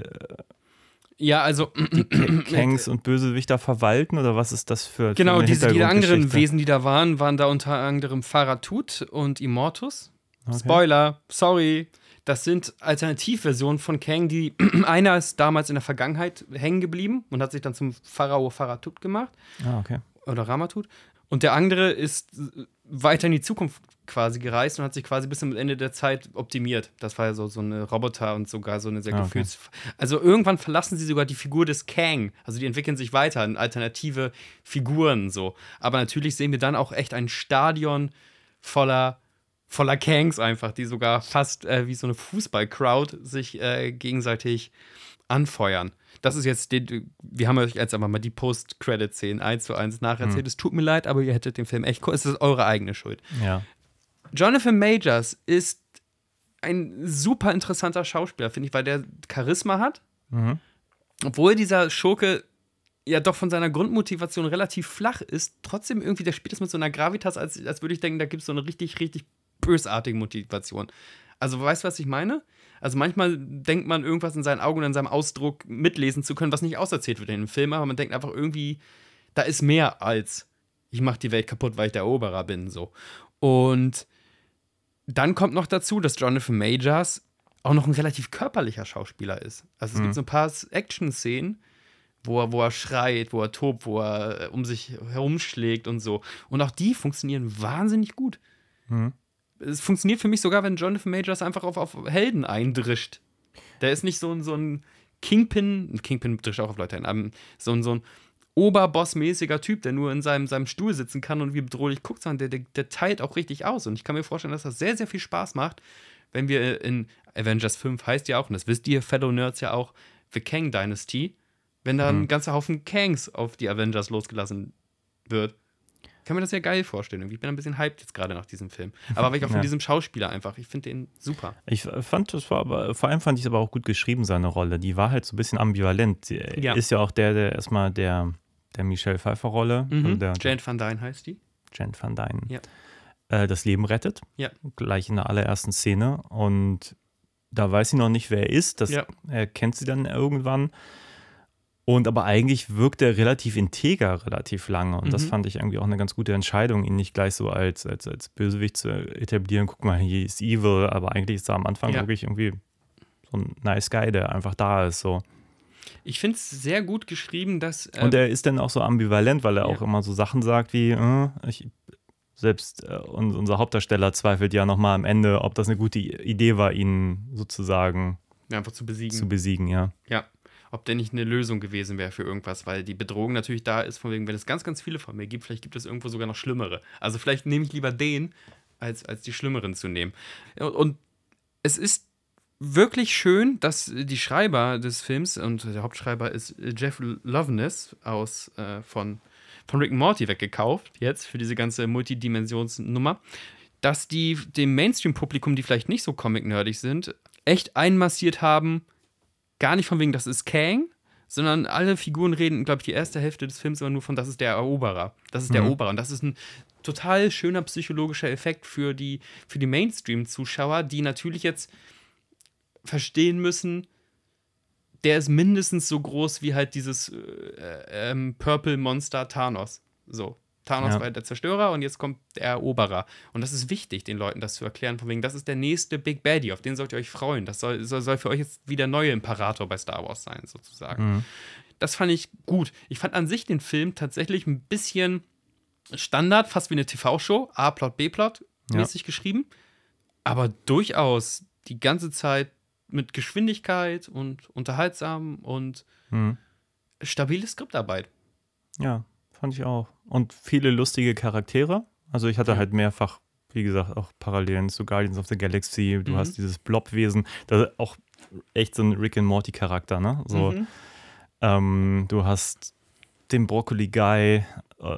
Ja, also [clears throat] Kangs und Bösewichter verwalten oder was ist das für genau, für diese die anderen? Wesen, die da waren, waren da unter anderem Faratut und Immortus. Okay. Spoiler, sorry. Das sind Alternativversionen von Kang, die [clears throat] einer ist damals in der Vergangenheit hängen geblieben und hat sich dann zum Pharao Faratut gemacht Ah, okay. oder Ramatut. Und der andere ist weiter in die Zukunft quasi gereist und hat sich quasi bis zum Ende der Zeit optimiert. Das war ja so, so eine Roboter und sogar so eine sehr Ah, okay. Gefühls... Also irgendwann verlassen sie sogar die Figur des Kang. Also die entwickeln sich weiter in alternative Figuren so. Aber natürlich sehen wir dann auch echt ein Stadion voller voller Kangs einfach, die sogar fast äh, wie so eine Fußball-Crowd sich äh, gegenseitig anfeuern. Das ist jetzt, die, wir haben euch jetzt aber mal die Post-Credit-Szenen eins zu eins nacherzählt. Es tut mir leid, aber ihr hättet den Film echt. Es ist eure eigene Schuld. Ja. Jonathan Majors ist ein super interessanter Schauspieler, finde ich, weil der Charisma hat. Mhm. Obwohl dieser Schurke ja doch von seiner Grundmotivation relativ flach ist, trotzdem irgendwie, der spielt es mit so einer Gravitas, als, als würde ich denken, da gibt es so eine richtig, richtig bösartige Motivation. Also, weißt du, was ich meine? Also, manchmal denkt man, irgendwas in seinen Augen und in seinem Ausdruck mitlesen zu können, was nicht auserzählt wird in dem Film, aber man denkt einfach irgendwie, da ist mehr als ich mache die Welt kaputt, weil ich der Eroberer bin, so. Und dann kommt noch dazu, dass Jonathan Majors auch noch ein relativ körperlicher Schauspieler ist. Also es gibt so ein paar Action-Szenen, wo er, wo er schreit, wo er tobt, wo er äh, um sich herumschlägt und so. Und auch die funktionieren wahnsinnig gut. Es funktioniert für mich sogar, wenn Jonathan Majors einfach auf, auf Helden eindrischt. Der ist nicht so ein, so ein Kingpin, Kingpin drischt auch auf Leute ein, aber so ein, so ein Oberboss-mäßiger Typ, der nur in seinem, seinem Stuhl sitzen kann und wie bedrohlich guckt, sondern der, der, der teilt auch richtig aus. Und ich kann mir vorstellen, dass das sehr, sehr viel Spaß macht, wenn wir in Avengers 5 heißt ja auch, und das wisst ihr, Fellow Nerds ja auch, The Kang Dynasty, wenn da ein ganzer Haufen Kangs auf die Avengers losgelassen wird. Ich kann mir das sehr geil vorstellen. Irgendwie. Ich bin ein bisschen hyped jetzt gerade nach diesem Film. Aber weil ich auch von Ja. diesem Schauspieler einfach, ich finde den super. Ich fand, das war aber, vor allem fand ich es aber auch gut geschrieben, seine Rolle. Die war halt so ein bisschen ambivalent. Sie Ja. ist ja auch der, der erstmal der, der Michelle Pfeiffer-Rolle, der Jane Van Dyne heißt die. Jen van Dyne, Ja. äh, das Leben rettet. Ja. Gleich in der allerersten Szene. Und da weiß sie noch nicht, wer er ist. Das Ja. er kennt sie dann irgendwann. Und aber eigentlich wirkt er relativ integer relativ lange. Und das Mhm. fand ich irgendwie auch eine ganz gute Entscheidung, ihn nicht gleich so als, als, als Bösewicht zu etablieren. Guck mal, hier ist evil, aber eigentlich ist er am Anfang Ja. wirklich irgendwie so ein nice Guy, der einfach da ist. So. Ich finde es sehr gut geschrieben, dass. äh, Und er ist dann auch so ambivalent, weil er Ja. auch immer so Sachen sagt wie, äh, ich, selbst äh, un- unser Hauptdarsteller zweifelt ja nochmal am Ende, ob das eine gute Idee war, ihn sozusagen einfach zu besiegen. zu besiegen, ja. Ja. Ob der nicht eine Lösung gewesen wäre für irgendwas, weil die Bedrohung natürlich da ist, von wegen, wenn es ganz, ganz viele von mir gibt, vielleicht gibt es irgendwo sogar noch schlimmere. Also vielleicht nehme ich lieber den, als, als die schlimmeren zu nehmen. Und, es ist wirklich schön, dass die Schreiber des Films, und der Hauptschreiber ist Jeff Loveness aus, äh, von, von Rick Morty weggekauft, jetzt für diese ganze Multidimensionsnummer, dass die dem Mainstream-Publikum, die vielleicht nicht so comic-nerdig sind, echt einmassiert haben, gar nicht von wegen, das ist Kang, sondern alle Figuren reden, glaube ich, die erste Hälfte des Films immer nur von, das ist der Eroberer. Das ist der Mhm. Eroberer. Und das ist ein total schöner psychologischer Effekt für die, für die Mainstream-Zuschauer, die natürlich jetzt verstehen müssen, der ist mindestens so groß wie halt dieses äh, ähm, Purple Monster Thanos. So. Thanos Ja. war der Zerstörer und jetzt kommt der Eroberer. Und das ist wichtig, den Leuten das zu erklären, von wegen, das ist der nächste Big Baddie, auf den sollt ihr euch freuen. Das soll, soll, soll für euch jetzt wieder neue Imperator bei Star Wars sein, sozusagen. Das fand ich gut. Ich fand an sich den Film tatsächlich ein bisschen Standard, fast wie eine TV-Show, A-Plot, B-Plot, Ja. mäßig geschrieben, aber durchaus die ganze Zeit mit Geschwindigkeit und unterhaltsam und Mhm. stabile Skriptarbeit. Ja, fand ich auch. Und viele lustige Charaktere. Also ich hatte Ja. halt mehrfach, wie gesagt, auch Parallelen zu Guardians of the Galaxy. Du Mhm. hast dieses Blobwesen, das ist auch echt so ein Rick and Morty Charakter, ne? So, Mhm. ähm, du hast den Broccoli Guy, äh,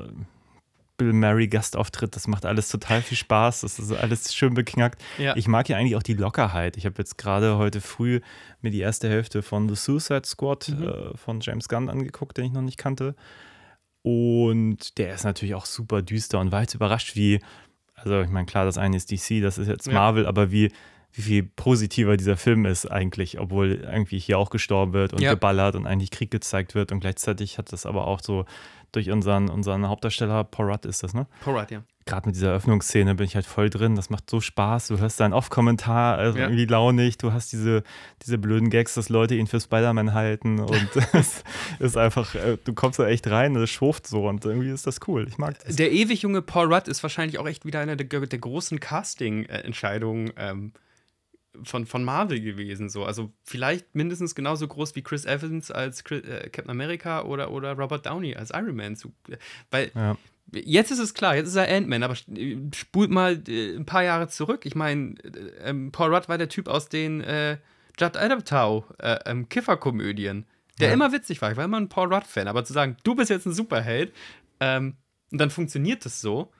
Bill Murray Gastauftritt, das macht alles total viel Spaß. Das ist alles schön beknackt. Ja. Ich mag ja eigentlich auch die Lockerheit. Ich habe jetzt gerade heute früh mir die erste Hälfte von The Suicide Squad Mhm. äh, von James Gunn angeguckt, den ich noch nicht kannte. Und der ist natürlich auch super düster und war jetzt überrascht, wie, also ich meine, klar, das eine ist DC, das ist jetzt Ja. Marvel, aber wie, wie viel positiver dieser Film ist eigentlich, obwohl irgendwie hier auch gestorben wird und Ja. geballert und eigentlich Krieg gezeigt wird und gleichzeitig hat das aber auch so durch unseren, unseren Hauptdarsteller, Rudd ist das, ne? Porat, ja. Gerade mit dieser Öffnungsszene bin ich halt voll drin. Das macht so Spaß. Du hörst seinen Off-Kommentar, also Ja. irgendwie launig. Du hast diese, diese blöden Gags, dass Leute ihn für Spider-Man halten. Und [laughs] es ist einfach, äh, du kommst da echt rein und es schwuft so. Und irgendwie ist das cool. Ich mag das. Der ewig junge Paul Rudd ist wahrscheinlich auch echt wieder eine der, der großen Casting-Entscheidungen ähm, von, von Marvel gewesen. So. Also vielleicht mindestens genauso groß wie Chris Evans als Chris, äh, Captain America oder, oder Robert Downey als Iron Man. So, weil Ja. Jetzt ist es klar, jetzt ist er Ant-Man, aber spult mal äh, ein paar Jahre zurück. Ich meine, äh, ähm, Paul Rudd war der Typ aus den äh, Judd Apatow äh, ähm, Kifferkomödien, der Ja. immer witzig war. Ich war immer ein Paul Rudd-Fan, aber zu sagen, du bist jetzt ein Superheld, ähm, und dann funktioniert es so,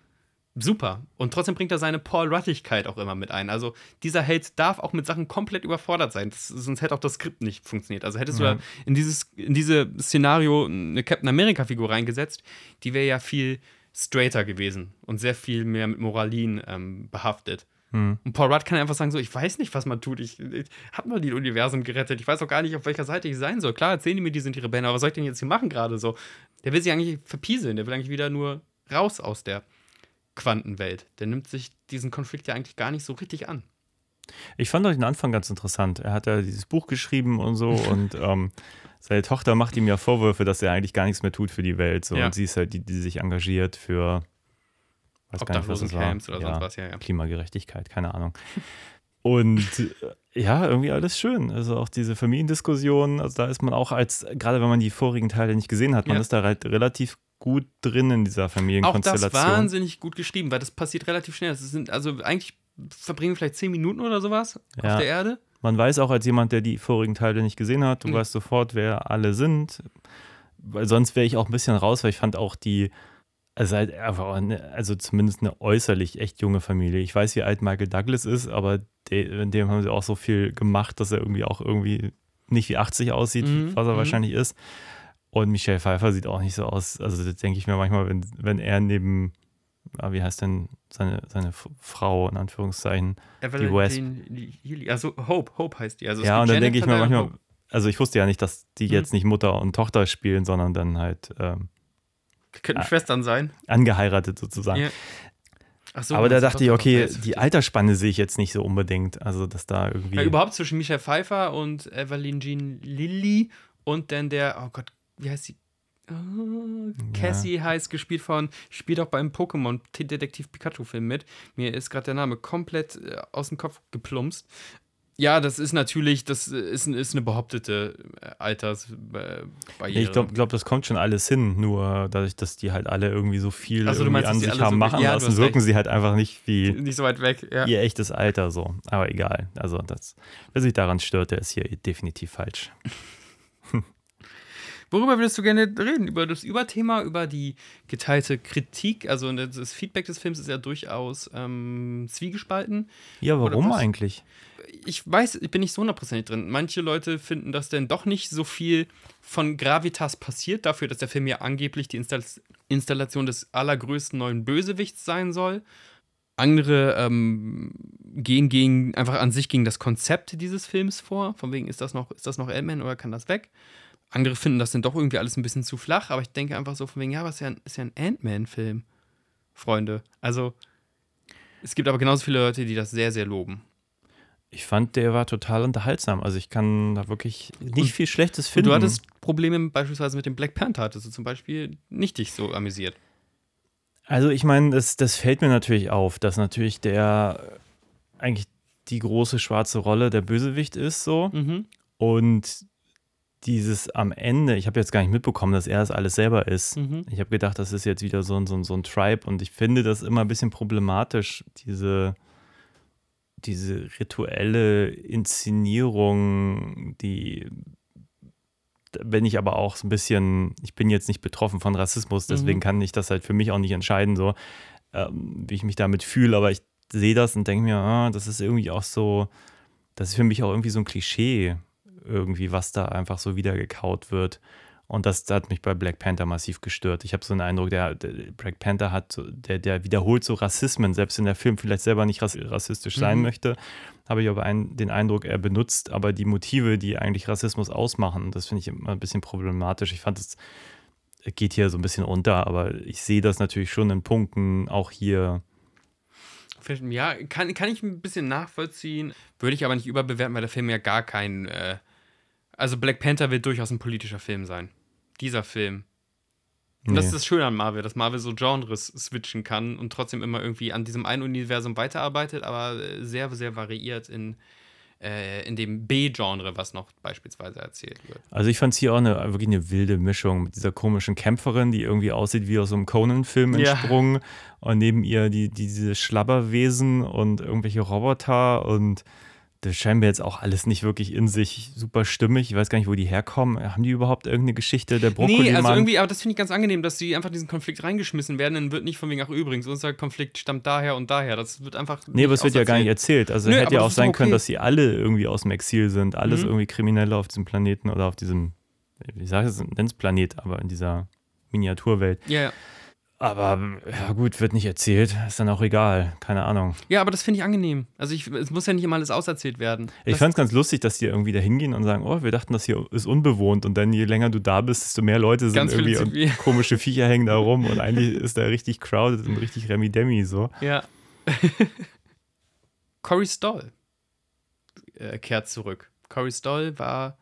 super. Und trotzdem bringt er seine Paul Ruddigkeit auch immer mit ein. Also dieser Held darf auch mit Sachen komplett überfordert sein, das, sonst hätte auch das Skript nicht funktioniert. Also hättest Ja. du in dieses in diese Szenario eine Captain America Figur reingesetzt, die wäre ja viel straighter gewesen und sehr viel mehr mit Moralin ähm, behaftet. Hm. Und Paul Rudd kann einfach sagen, so, ich weiß nicht, was man tut. Ich, ich habe mal die Universum gerettet. Ich weiß auch gar nicht, auf welcher Seite ich sein soll. Klar, erzählen die mir, die sind die Rebellen, aber was soll ich denn jetzt hier machen gerade so? Der will sich eigentlich verpieseln. Der will eigentlich wieder nur raus aus der Quantenwelt. Der nimmt sich diesen Konflikt ja eigentlich gar nicht so richtig an. Ich fand auch den Anfang ganz interessant. Er hat ja dieses Buch geschrieben und so [laughs] und ähm, seine Tochter macht ihm ja Vorwürfe, dass er eigentlich gar nichts mehr tut für die Welt. So. Ja. Und sie ist halt die, die sich engagiert für weiß gar nicht, was das war. Oder sonst was, ja, ja. Klimagerechtigkeit, keine Ahnung. Und äh, ja, irgendwie alles schön. Also auch diese Familiendiskussion, also da ist man auch als, gerade wenn man die vorigen Teile nicht gesehen hat, man Ja. ist da halt relativ gut drin in dieser Auch das Familienkonstellation. wahnsinnig gut geschrieben, weil das passiert relativ schnell. Das sind also eigentlich verbringen wir vielleicht zehn Minuten oder sowas Ja. auf der Erde. Man weiß auch als jemand, der die vorigen Teile nicht gesehen hat, du Mhm. weißt sofort, wer alle sind. Weil sonst wäre ich auch ein bisschen raus, weil ich fand auch die, also halt eine, also zumindest eine äußerlich echt junge Familie. Ich weiß, wie alt Michael Douglas ist, aber de, in dem haben sie auch so viel gemacht, dass er irgendwie auch irgendwie nicht wie 80 aussieht, Mhm, was er mhm. wahrscheinlich ist. Und Michelle Pfeiffer sieht auch nicht so aus. Also das denke ich mir manchmal, wenn, wenn er neben, ah, wie heißt denn seine, seine Frau in Anführungszeichen, Evelyn West. Healy. Also Hope, Hope heißt die. Also ja, und dann denke ich mir manchmal, Hope. also ich wusste ja nicht, dass die Mhm. jetzt nicht Mutter und Tochter spielen, sondern dann halt ähm, Könnten Ah. Schwestern sein. angeheiratet sozusagen. Ja. Ach so, Aber da dachte ich, okay, die Altersspanne sehe ich jetzt nicht so unbedingt. Also, dass da irgendwie. Ja, überhaupt zwischen Michelle Pfeiffer und Evelyn Jean Lilly und dann der, oh Gott, wie heißt sie? Oh, Cassie heißt, gespielt von, spielt auch beim Pokémon Detektiv Pikachu-Film mit. Mir ist gerade der Name komplett äh, aus dem Kopf geplumpst. Ja, das ist natürlich, das ist, ist eine behauptete äh, Altersbarriere. Ich glaube, glaub, das kommt schon alles hin, nur dadurch, dass die halt alle irgendwie so viel Ach so, du irgendwie meinst, an sich haben so- machen ja, lassen, wirken recht. sie halt einfach nicht wie nicht so weit weg. Ja. ihr echtes Alter so. Aber egal. Also das, wer sich daran stört, der ist hier definitiv falsch. [laughs] Worüber würdest du gerne reden? Über das Überthema, über die geteilte Kritik? Also das Feedback des Films ist ja durchaus ähm, zwiegespalten. Ja, warum was? eigentlich? Ich weiß, ich bin nicht so hundertprozentig drin. Manche Leute finden, dass denn doch nicht so viel von Gravitas passiert, dafür, dass der Film ja angeblich die Install Installation des allergrößten neuen Bösewichts sein soll. Andere ähm, gehen gegen, einfach an sich gegen das Konzept dieses Films vor. Von wegen, ist das noch, ist das noch Ant-Man oder kann das weg? Andere finden das dann doch irgendwie alles ein bisschen zu flach, aber ich denke einfach so von wegen, ja, aber es ist ja ein, ja ein Ant-Man-Film, Freunde. Also, es gibt aber genauso viele Leute, die das sehr, sehr loben. Ich fand, der war total unterhaltsam. Also ich kann da wirklich nicht Und- viel Schlechtes finden. du hattest Probleme beispielsweise mit dem Black Panther, hattest du zum Beispiel nicht dich so amüsiert. Also ich meine, das, das fällt mir natürlich auf, dass natürlich der eigentlich die große schwarze Rolle der Bösewicht ist so. Mhm. Und dieses am Ende, ich habe jetzt gar nicht mitbekommen, dass er das alles selber ist. Mhm. Ich habe gedacht, das ist jetzt wieder so ein, so, ein, so ein Tribe und ich finde das immer ein bisschen problematisch, diese, diese rituelle Inszenierung, die da bin ich aber auch so ein bisschen, ich bin jetzt nicht betroffen von Rassismus, deswegen Mhm. kann ich das halt für mich auch nicht entscheiden, so ähm, wie ich mich damit fühle, aber ich sehe das und denke mir, ah, das ist irgendwie auch so, das ist für mich auch irgendwie so ein Klischee, irgendwie, was da einfach so wieder gekaut wird. Und das, das hat mich bei Black Panther massiv gestört. Ich habe so einen Eindruck, der, der Black Panther hat, der, der wiederholt so Rassismen, selbst wenn der Film vielleicht selber nicht rass- rassistisch sein Mhm. möchte, habe ich aber ein, den Eindruck, er benutzt aber die Motive, die eigentlich Rassismus ausmachen. Das finde ich immer ein bisschen problematisch. Ich fand, es geht hier so ein bisschen unter, aber ich sehe das natürlich schon in Punkten, auch hier. Ja, kann, kann ich ein bisschen nachvollziehen, würde ich aber nicht überbewerten, weil der Film ja gar kein. Äh, also Black Panther wird durchaus ein politischer Film sein. Dieser Film. Und das Nee. ist das Schöne an Marvel, dass Marvel so Genres switchen kann und trotzdem immer irgendwie an diesem einen Universum weiterarbeitet, aber äh, sehr, sehr variiert in, äh, in dem B-Genre, was noch beispielsweise erzählt wird. Also ich fand es hier auch eine, wirklich eine wilde Mischung mit dieser komischen Kämpferin, die irgendwie aussieht wie aus so einem Conan-Film Ja. entsprungen. Und neben ihr die, die, diese Schlabberwesen und irgendwelche Roboter und das scheint mir jetzt auch alles nicht wirklich in sich super stimmig. Ich weiß gar nicht, wo die herkommen. Haben die überhaupt irgendeine Geschichte? Der Brokkoli Nee, also irgendwie, aber das finde ich ganz angenehm, dass sie einfach diesen Konflikt reingeschmissen werden. Dann wird nicht von wegen, ach übrigens, unser Konflikt stammt daher und daher. Das wird einfach. Nee, aber es wird ja gar nicht erzählt. Also Nö, hätte ja auch sein doch können, okay. dass sie alle irgendwie aus dem Exil sind. Alles Mhm. irgendwie Kriminelle auf diesem Planeten oder auf diesem, wie sage ich es, nenn's Planet, aber in dieser Miniaturwelt. Ja, ja. Aber ja gut, wird nicht erzählt, ist dann auch egal, keine Ahnung. Ja, aber das finde ich angenehm. Also ich, es muss ja nicht immer alles auserzählt werden. Ich fand es ganz lustig, dass die irgendwie da hingehen und sagen, oh, wir dachten, das hier ist unbewohnt und dann je länger du da bist, desto mehr Leute sind Ganz irgendwie und komische Viecher hängen da rum und eigentlich ist da richtig crowded und richtig Remi-Demi so. Ja. [laughs] Cory Stoll äh, kehrt zurück. Cory Stoll war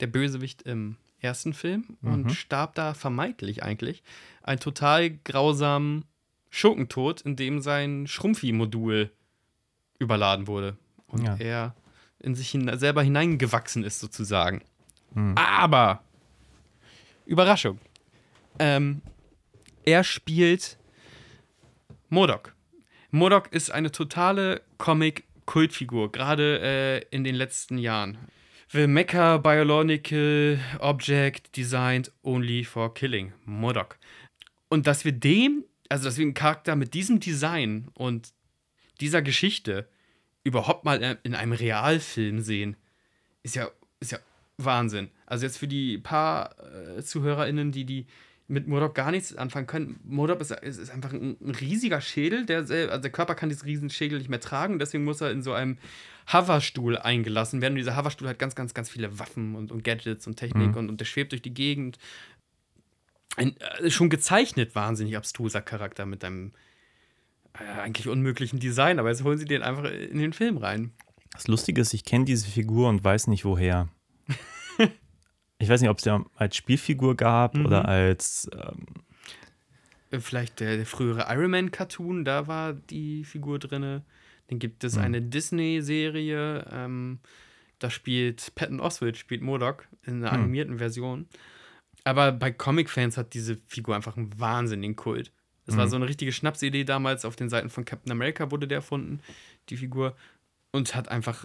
der Bösewicht im ersten Film und Mhm. starb da vermeintlich eigentlich ein total grausamen Schurkentod, in dem sein Schrumpfi-Modul überladen wurde. Und Ja. er in sich hin selber hineingewachsen ist, sozusagen. Mhm. Aber, Überraschung, ähm, er spielt Modok. Modok ist eine totale Comic-Kultfigur, gerade äh, in den letzten Jahren. The Mecha Biological Object designed only for killing. Modok. Und dass wir dem, also dass wir einen Charakter mit diesem Design und dieser Geschichte überhaupt mal in einem Realfilm sehen, ist ja, ist ja Wahnsinn. Also jetzt für die paar äh, ZuhörerInnen, die, die mit Modok gar nichts anfangen können. Modok ist, ist, ist einfach ein, ein riesiger Schädel, der, also der Körper kann diesen riesen Schädel nicht mehr tragen, deswegen muss er in so einem Hoverstuhl eingelassen werden. Und dieser Hoverstuhl hat ganz, ganz, ganz viele Waffen und, und Gadgets und Technik Mhm. und, und der schwebt durch die Gegend. Ein äh, schon gezeichnet wahnsinnig abstruser Charakter mit einem äh, eigentlich unmöglichen Design, aber jetzt holen sie den einfach in den Film rein. Das Lustige ist, ich kenne diese Figur und weiß nicht woher. [laughs] ich weiß nicht, ob es ja als Spielfigur gab Mhm. oder als ähm, Äh, Vielleicht der, der frühere Iron Man Cartoon, da war die Figur drinne. Dann gibt es eine Disney-Serie, ähm, da spielt Patton Oswalt, spielt Modok in einer animierten Version. Aber bei Comic-Fans hat diese Figur einfach einen wahnsinnigen Kult. Das war so eine richtige Schnapsidee damals. Auf den Seiten von Captain America wurde der erfunden, die Figur. Und hat einfach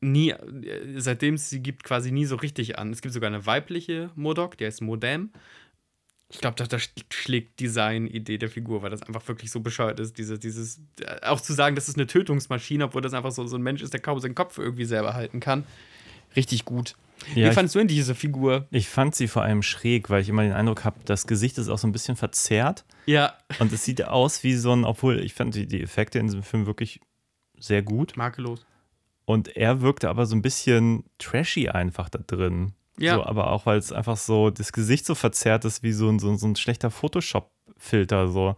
nie, äh, seitdem es sie gibt, quasi nie so richtig an. Es gibt sogar eine weibliche Modok, die heißt Modem. Ich glaube, da, da schlägt Design-Idee der Figur, weil das einfach wirklich so bescheuert ist. Diese, dieses, äh, auch zu sagen, das ist eine Tötungsmaschine, obwohl das einfach so, so ein Mensch ist, der kaum seinen Kopf irgendwie selber halten kann. Richtig gut. Ja, Wie fandest du denn diese Figur? Ich fand sie vor allem schräg, weil ich immer den Eindruck habe, das Gesicht ist auch so ein bisschen verzerrt. Ja, Und es sieht aus wie so ein, obwohl ich fand die, die Effekte in diesem Film wirklich sehr gut. makellos. Und er wirkte aber so ein bisschen trashy einfach da drin. Ja. So, aber auch, weil es einfach so, das Gesicht so verzerrt ist wie so ein, so, ein- so ein schlechter Photoshop-Filter, so,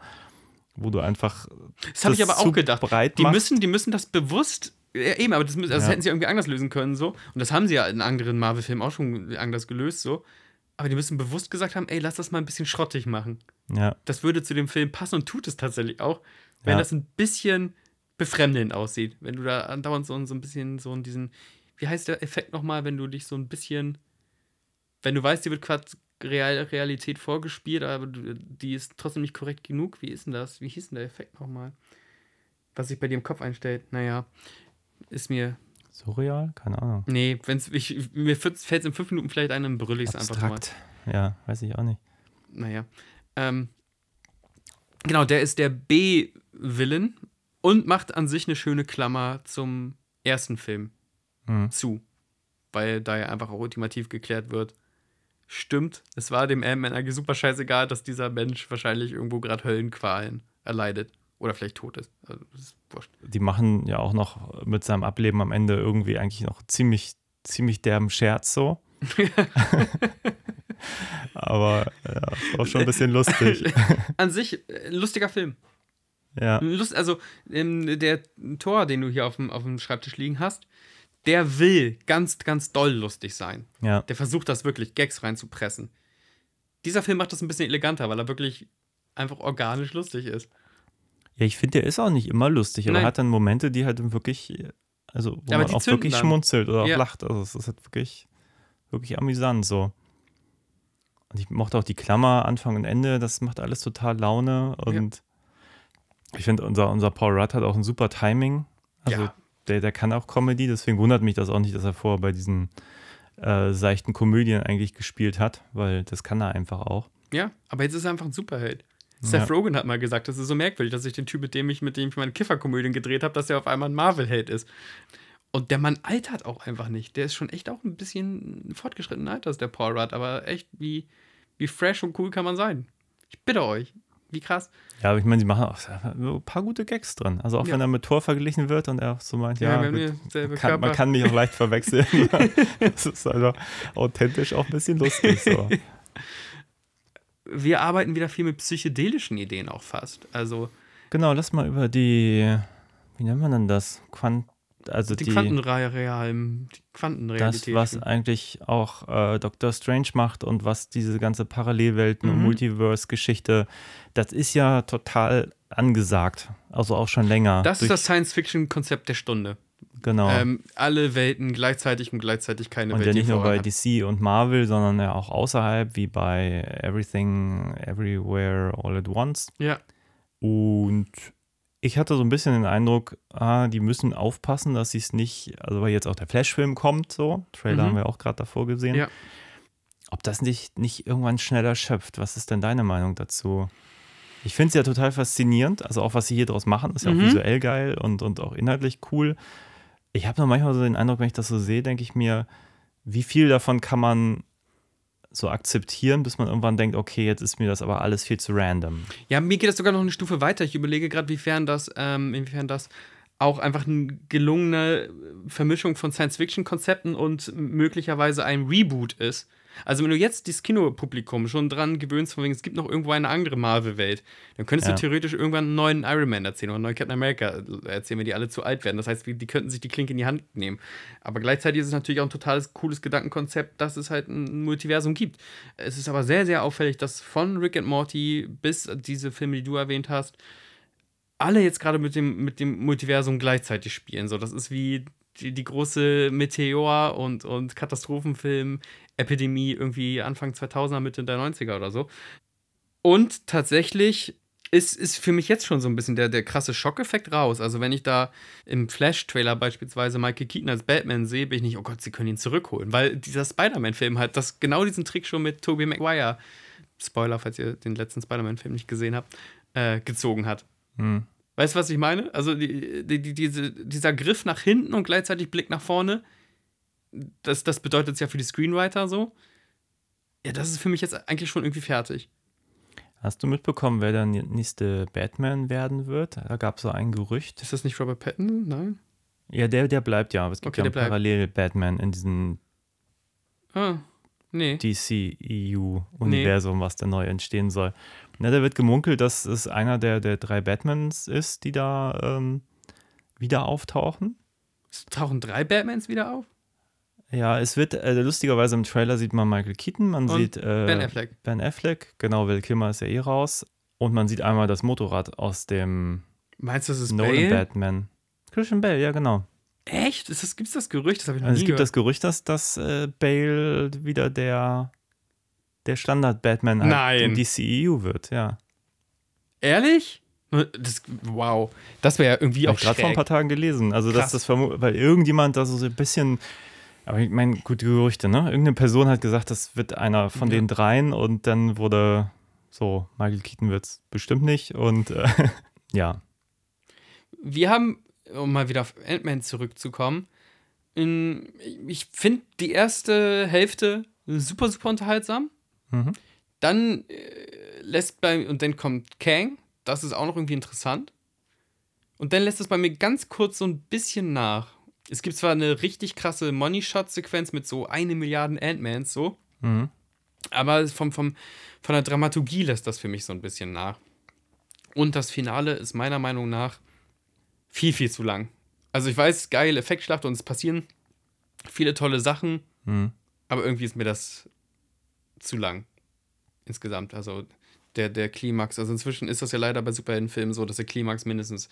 wo du einfach. Das habe ich aber auch gedacht. Breit Die machst. müssen, die müssen das bewusst. Ja, eben, aber das, also das Ja. hätten sie irgendwie anders lösen können, so. Und das haben sie ja in anderen Marvel-Filmen auch schon anders gelöst, so. Aber die müssen bewusst gesagt haben, ey, lass das mal ein bisschen schrottig machen. Ja, Das würde zu dem Film passen und tut es tatsächlich auch, wenn Ja. das ein bisschen befremdend aussieht. Wenn du da andauernd so, so ein bisschen so diesen, wie heißt der Effekt nochmal, wenn du dich so ein bisschen, wenn du weißt, dir wird gerade Real, Realität vorgespielt, aber die ist trotzdem nicht korrekt genug. Wie ist denn das? Wie hieß denn der Effekt nochmal? Was sich bei dir im Kopf einstellt? Naja, ist mir, surreal? Keine Ahnung. nee, wenn's, ich, mir fällt es in fünf Minuten vielleicht ein, dann brülle ich es einfach mal. Ja, weiß ich auch nicht. naja. Ähm, genau, der ist der B-Villain und macht an sich eine schöne Klammer zum ersten Film Hm. zu. Weil da ja einfach auch ultimativ geklärt wird. Stimmt, es war dem Ant-Man eigentlich super scheißegal, dass dieser Mensch wahrscheinlich irgendwo gerade Höllenqualen erleidet. Oder vielleicht tot ist. Also, das ist wurscht. Die machen ja auch noch mit seinem Ableben am Ende irgendwie eigentlich noch ziemlich, ziemlich derben Scherz so. [laughs] Aber ja, auch schon ein bisschen lustig. [laughs] An sich, äh, lustiger Film. Ja, Lust, also ähm, der Tor, den du hier auf dem, auf dem Schreibtisch liegen hast, der will ganz, ganz doll lustig sein. ja. Der versucht das wirklich, Gags reinzupressen. Dieser Film macht das ein bisschen eleganter, weil er wirklich einfach organisch lustig ist. Ja, ich finde, der ist auch nicht immer lustig, aber Nein. er hat dann Momente, die halt wirklich, also wo Ja, man auch wirklich dann. schmunzelt oder auch Ja. lacht. Also es ist halt wirklich, wirklich amüsant so. Und ich mochte auch die Klammer Anfang und Ende, das macht alles total Laune und ich finde, unser, unser Paul Rudd hat auch ein super Timing. Also Ja. der, der kann auch Comedy, deswegen wundert mich das auch nicht, dass er vorher bei diesen äh, seichten Komödien eigentlich gespielt hat, weil das kann er einfach auch. Ja, aber jetzt ist er einfach ein Superheld. Seth Ja. Rogen hat mal gesagt, das ist so merkwürdig, dass ich den Typ, mit dem ich, mit dem ich meine Kifferkomödien gedreht habe, dass er auf einmal ein Marvel-Held ist. Und der Mann altert auch einfach nicht. Der ist schon echt auch ein bisschen fortgeschrittenen Alters, der Paul Rudd. Aber echt, wie, wie fresh und cool kann man sein? Ich bitte euch. Wie krass. Ja, aber ich meine, sie machen auch ein paar gute Gags drin. Also auch Ja. wenn er mit Thor verglichen wird und er auch so meint, Ja, ja, gut, kann, man kann mich auch leicht verwechseln. [laughs] das ist einfach authentisch auch ein bisschen lustig so. [laughs] Wir arbeiten wieder viel mit psychedelischen Ideen auch fast. Also Genau, lass mal über die, wie nennt man denn das? Quant, also die, die, Quantenrealen, die das, Quantenrealität. was eigentlich auch äh, Doctor Strange macht und was diese ganze Parallelwelten- und Mhm. Multiverse-Geschichte, das ist ja total angesagt. Also auch schon länger. das ist das Science-Fiction-Konzept der Stunde. Genau. Ähm, alle Welten gleichzeitig und gleichzeitig keine Und Welt. ja die nicht nur bei hat. DC und Marvel, sondern ja auch außerhalb, wie bei Everything, Everywhere, All at Once. Ja, Und ich hatte so ein bisschen den Eindruck, ah, die müssen aufpassen, dass sie es nicht, also weil jetzt auch der Flash-Film kommt, so, Trailer Mhm. haben wir auch gerade davor gesehen, Ja. ob das nicht, nicht irgendwann schneller schöpft. Was ist denn deine Meinung dazu? Ich finde es ja total faszinierend, also auch was sie hier draus machen, ist ja Mhm. auch visuell geil und, und auch inhaltlich cool. Ich habe nur manchmal so den Eindruck, wenn ich das so sehe, denke ich mir, wie viel davon kann man so akzeptieren, bis man irgendwann denkt, okay, jetzt ist mir das aber alles viel zu random. Ja, mir geht das sogar noch eine Stufe weiter. Ich überlege gerade, wiefern das, ähm, inwiefern das auch einfach eine gelungene Vermischung von Science-Fiction-Konzepten und möglicherweise ein Reboot ist. Also wenn du jetzt das Kinopublikum schon dran gewöhnst, von wegen, es gibt noch irgendwo eine andere Marvel-Welt, dann könntest Ja. du theoretisch irgendwann einen neuen Iron Man erzählen oder einen neuen Captain America erzählen, wenn die alle zu alt werden. Das heißt, die könnten sich die Klinke in die Hand nehmen. Aber gleichzeitig ist es natürlich auch ein totales cooles Gedankenkonzept, dass es halt ein Multiversum gibt. Es ist aber sehr, sehr auffällig, dass von Rick and Morty bis diese Filme, die du erwähnt hast, alle jetzt gerade mit dem, mit dem Multiversum gleichzeitig spielen. So, das ist wie die, die große Meteor- und, und Katastrophenfilm-Epidemie irgendwie Anfang 2000er, Mitte der 90er oder so. Und tatsächlich ist, ist für mich jetzt schon so ein bisschen der, der krasse Schockeffekt raus. Also, wenn ich da im Flash-Trailer beispielsweise Michael Keaton als Batman sehe, bin ich nicht, oh Gott, sie können ihn zurückholen. Weil dieser Spider-Man-Film halt das, genau diesen Trick schon mit Tobey Maguire, Spoiler, falls ihr den letzten Spider-Man-Film nicht gesehen habt, äh, gezogen hat. Hm. Weißt du, was ich meine? Also, die, die, die, diese, dieser Griff nach hinten und gleichzeitig Blick nach vorne, das, das bedeutet es ja für die Screenwriter so. Ja, das ist für mich jetzt eigentlich schon irgendwie fertig. Hast du mitbekommen, wer der nächste Batman werden wird? Da gab es so ein Gerücht. Ist das nicht Robert Pattinson? Nein. Ja, der, der bleibt ja, aber es gibt Okay, ja bleibt. Parallel-Batman in diesem Ah, nee. DC-EU-Universum, was da neu entstehen soll. Na, da wird gemunkelt, dass es einer der, der drei Batmans ist, die da ähm, wieder auftauchen. Es tauchen drei Batmans wieder auf? Ja, es wird, äh, lustigerweise im Trailer sieht man Michael Keaton, man Und sieht äh, Ben Affleck. Ben Affleck, genau, Will Kilmer ist ja eh raus. Und man sieht einmal das Motorrad aus dem Meinst du, das ist Nolan Bale? Batman. Christian Bale, ja, genau. Echt? Ist das, gibt's das Gerücht? Das habe ich noch Also nie es gibt gehört. das Gerücht, dass, dass äh, Bale wieder der, der Standard-Batman halt im DCEU wird, ja. Ehrlich? Das, wow. Das wäre ja irgendwie Hab auch ich gerade vor ein paar Tagen gelesen. Also, Krass. dass das weil irgendjemand da so ein bisschen. Aber ich meine, gute Gerüchte, ne? Irgendeine Person hat gesagt, das wird einer von Ja. den dreien und dann wurde so, Michael Keaton wird es bestimmt nicht und äh, [laughs] ja. Wir haben, um mal wieder auf Ant-Man zurückzukommen, in, ich finde die erste Hälfte super, super unterhaltsam. Mhm. Dann äh, lässt bei, und dann kommt Kang, das ist auch noch irgendwie interessant. Und dann lässt es bei mir ganz kurz so ein bisschen nach. Es gibt zwar eine richtig krasse Money-Shot-Sequenz mit so eine Milliarde Ant-Mans, so, Mhm. aber vom, vom, von der Dramaturgie lässt das für mich so ein bisschen nach. Und das Finale ist meiner Meinung nach viel, viel zu lang. Also ich weiß, geil, Effektschlacht und es passieren viele tolle Sachen, Mhm. aber irgendwie ist mir das zu lang insgesamt. Also der, der Klimax, also inzwischen ist das ja leider bei Superheldenfilmen so, dass der Klimax mindestens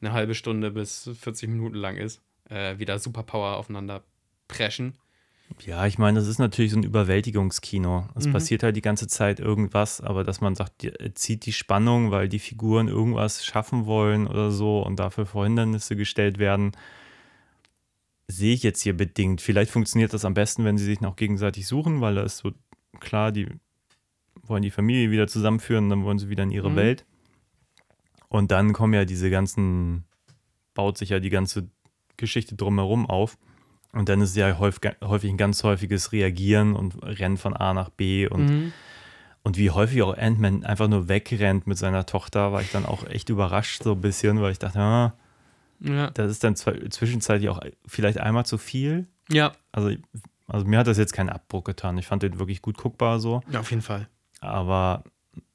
eine halbe Stunde bis 40 Minuten lang ist. Äh, wieder Superpower aufeinander preschen. Ja, ich meine, das ist natürlich so ein Überwältigungskino. Es Mhm. passiert halt die ganze Zeit irgendwas, aber dass man sagt, die, äh, zieht die Spannung, weil die Figuren irgendwas schaffen wollen oder so und dafür vor Hindernisse gestellt werden, sehe ich jetzt hier bedingt. Vielleicht funktioniert das am besten, wenn sie sich noch gegenseitig suchen, weil da ist so klar, die wollen die Familie wieder zusammenführen, dann wollen sie wieder in ihre Mhm. Welt. Und dann kommen ja diese ganzen, baut sich ja die ganze Geschichte drumherum auf. Und dann ist es ja häufig, häufig ein ganz häufiges Reagieren und Rennen von A nach B und, Mhm. und wie häufig auch Ant-Man einfach nur wegrennt mit seiner Tochter, war ich dann auch echt überrascht so ein bisschen, weil ich dachte, ah, Ja. das ist dann zwischenzeitlich auch vielleicht einmal zu viel. ja, Also, also mir hat das jetzt keinen Abbruch getan. Ich fand den wirklich gut guckbar so. auf jeden Fall. Aber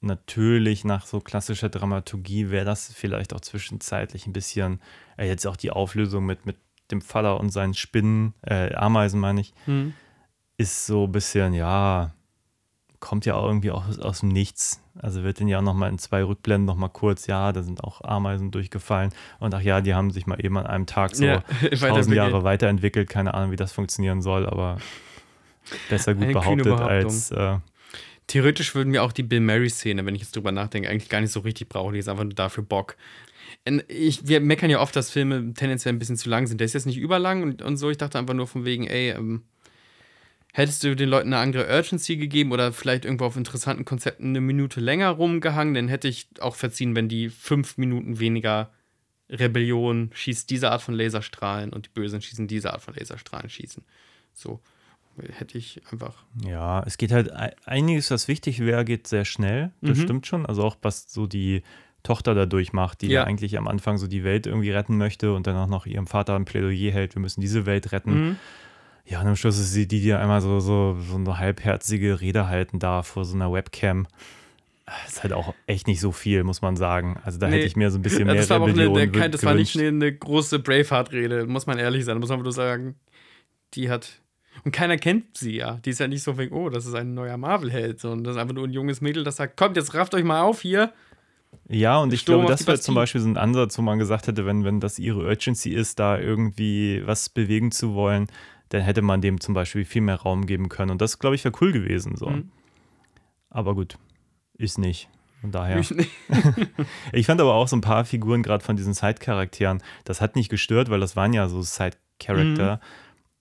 natürlich nach so klassischer Dramaturgie wäre das vielleicht auch zwischenzeitlich ein bisschen, äh, jetzt auch die Auflösung mit, mit dem Vater und seinen Spinnen, äh, Ameisen meine ich, Mhm. ist so ein bisschen, ja, kommt ja auch irgendwie aus, aus dem Nichts. Also wird dann ja auch nochmal in zwei Rückblenden nochmal kurz, ja, da sind auch Ameisen durchgefallen und ach ja, die haben sich mal eben an einem Tag so Ja, [laughs] tausend. Jahre weiterentwickelt. Keine Ahnung, wie das funktionieren soll, aber besser gut Eine behauptet als äh, Theoretisch würden wir auch die Bill Murray-Szene, wenn ich jetzt drüber nachdenke, eigentlich gar nicht so richtig brauchen. Die ist einfach nur dafür Bock. Ich, wir meckern ja oft, dass Filme tendenziell ein bisschen zu lang sind. Der ist jetzt nicht überlang und, und so. Ich dachte einfach nur von wegen, ey, ähm, hättest du den Leuten eine andere Urgency gegeben oder vielleicht irgendwo auf interessanten Konzepten eine Minute länger rumgehangen, dann hätte ich auch verziehen, wenn die fünf Minuten weniger Rebellion schießt diese Art von Laserstrahlen und die Bösen schießen diese Art von Laserstrahlen schießen. So hätte ich einfach. Ja, es geht halt ei- einiges, was wichtig wäre, geht sehr schnell. Das Mhm. stimmt schon. Also auch was so die Tochter da durchmacht, die Ja. ja eigentlich am Anfang so die Welt irgendwie retten möchte und dann auch noch ihrem Vater ein Plädoyer hält, wir müssen diese Welt retten. Mhm. Ja, und am Schluss ist sie die, die einmal so, so, so eine halbherzige Rede halten darf vor so einer Webcam. Das ist halt auch echt nicht so viel, muss man sagen. Also da Nee. hätte ich mir so ein bisschen mehr das war auch eine, wü- das war nicht eine, eine große Braveheart-Rede, muss man ehrlich sein, muss man nur sagen. Die hat. Und keiner kennt sie ja. Die ist ja nicht so wegen, oh, das ist ein neuer Marvel-Held, sondern das ist einfach nur ein junges Mädel, das sagt, kommt, jetzt rafft euch mal auf hier. Ja, und ich Sturm glaube, das wäre zum. Beispiel so ein Ansatz, wo man gesagt hätte, wenn, wenn das ihre Urgency ist, da irgendwie was bewegen zu wollen, dann hätte man dem zum Beispiel viel mehr Raum geben können. Und das, glaube ich, wäre cool gewesen. So. Mhm. Aber gut, ist nicht. Von daher. [laughs] Ich fand aber auch so ein paar Figuren, gerade von diesen Side-Charakteren, das hat nicht gestört, weil das waren ja so Side-Charakter.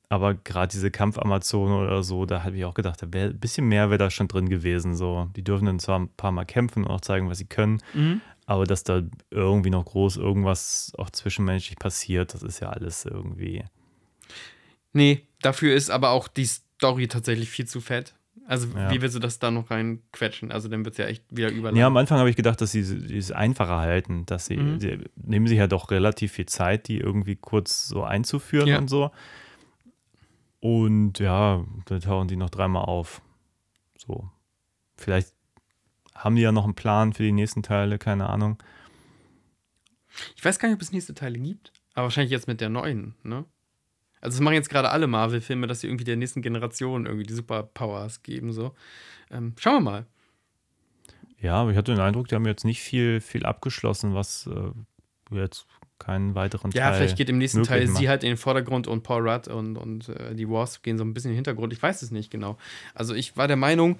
Aber gerade diese Kampf-Amazone oder so, da habe ich auch gedacht, da ein bisschen mehr wäre da schon drin gewesen. So. Die dürfen dann zwar ein paar Mal kämpfen und auch zeigen, was sie können, Mhm. aber dass da irgendwie noch groß irgendwas auch zwischenmenschlich passiert, das ist ja alles irgendwie. Nee, dafür ist aber auch die Story tatsächlich viel zu fett. Also, Ja. wie willst du das da noch reinquetschen? Also, dann wird es ja echt wieder überladen. Ja, am Anfang habe ich gedacht, dass sie sie es einfacher halten, dass sie, Mhm. sie nehmen sich ja doch relativ viel Zeit, die irgendwie kurz so einzuführen Ja. und so. Und ja, dann tauchen die noch dreimal auf. So. Vielleicht haben die ja noch einen Plan für die nächsten Teile, keine Ahnung. Ich weiß gar nicht, ob es nächste Teile gibt, aber wahrscheinlich jetzt mit der neuen, ne? Also, das machen jetzt gerade alle Marvel-Filme, dass sie irgendwie der nächsten Generation irgendwie die Superpowers geben, so. Ähm, schauen wir mal. Ja, aber ich hatte den Eindruck, die haben jetzt nicht viel, viel abgeschlossen, was äh, jetzt keinen weiteren Ja, Teil. vielleicht geht im nächsten Teil macht. sie halt in den Vordergrund und Paul Rudd und, und äh, die Wasp gehen so ein bisschen in den Hintergrund. Ich weiß es nicht genau. Also ich war der Meinung,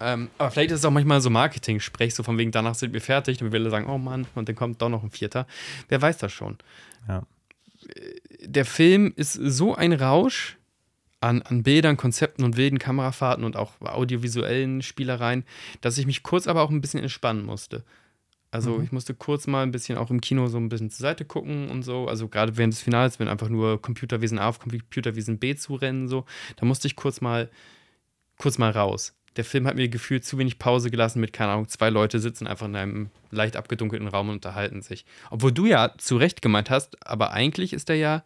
ähm, aber vielleicht ist es auch manchmal so Marketing-Sprech, so von wegen, danach sind wir fertig und wir alle sagen, oh Mann, und dann kommt doch noch ein vierter. Wer weiß das schon. Ja. Der Film ist so ein Rausch an, an Bildern, Konzepten und wilden Kamerafahrten und auch audiovisuellen Spielereien, dass ich mich kurz aber auch ein bisschen entspannen musste. Also ich musste kurz mal ein bisschen auch im Kino so ein bisschen zur Seite gucken und so. Also gerade während des Finals, wenn einfach nur Computerwesen A auf Computerwesen B zurennen, so, da musste ich kurz mal, kurz mal raus. Der Film hat mir gefühlt zu wenig Pause gelassen mit, keine Ahnung, zwei Leute sitzen einfach in einem leicht abgedunkelten Raum und unterhalten sich. Obwohl du ja zu Recht gemeint hast, aber eigentlich ist er ja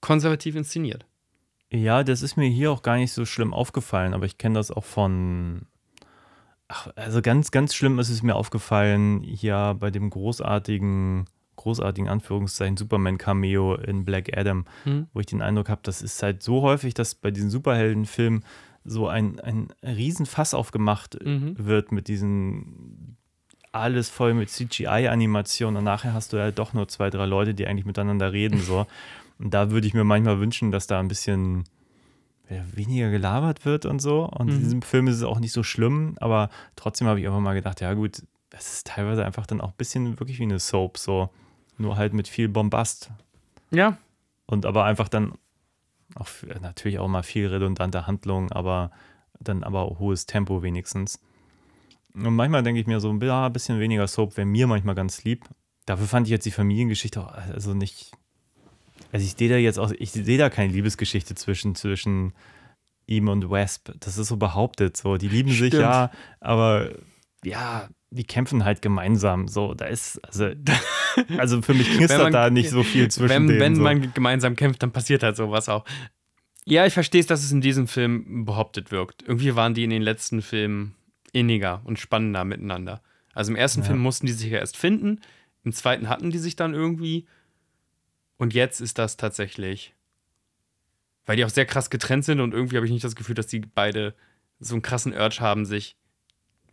konservativ inszeniert. Ja, das ist mir hier auch gar nicht so schlimm aufgefallen, aber ich kenne das auch von. Ach, also ganz, ganz schlimm ist es mir aufgefallen hier bei dem großartigen, großartigen Anführungszeichen Superman-Cameo in Black Adam, Hm. wo ich den Eindruck habe, das ist halt so häufig, dass bei diesen Superheldenfilmen so ein, ein Riesenfass aufgemacht Mhm. wird mit diesen alles voll mit CGI-Animationen und nachher hast du halt doch nur zwei, drei Leute, die eigentlich miteinander reden. So. [laughs] Und da würde ich mir manchmal wünschen, dass da ein bisschen ja, weniger gelabert wird und so. Und in Mhm. diesem Film ist es auch nicht so schlimm, aber trotzdem habe ich einfach mal gedacht, ja gut, es ist teilweise einfach dann auch ein bisschen wirklich wie eine Soap, so. Nur halt mit viel Bombast. Ja, Und aber einfach dann auch natürlich auch mal viel redundante Handlung, aber dann aber hohes Tempo wenigstens. Und manchmal denke ich mir so, ja, ein bisschen weniger Soap wäre mir manchmal ganz lieb. Dafür fand ich jetzt die Familiengeschichte auch also nicht. Also ich sehe da jetzt auch, ich sehe da keine Liebesgeschichte zwischen, zwischen ihm und Wesp. Das ist so behauptet. So, die lieben sich Stimmt. ja, aber ja, die kämpfen halt gemeinsam. So, da ist, also, [laughs] also für mich knistert man- da nicht so viel zwischen wenn, denen. wenn so. man gemeinsam kämpft, dann passiert halt sowas auch. Ja, ich verstehe es, dass es in diesem Film behauptet wirkt. Irgendwie waren die in den letzten Filmen inniger und spannender miteinander. Also im ersten Ja. Film mussten die sich ja erst finden, im zweiten hatten die sich dann irgendwie. Und jetzt ist das tatsächlich, weil die auch sehr krass getrennt sind und irgendwie habe ich nicht das Gefühl, dass die beide so einen krassen Urge haben, sich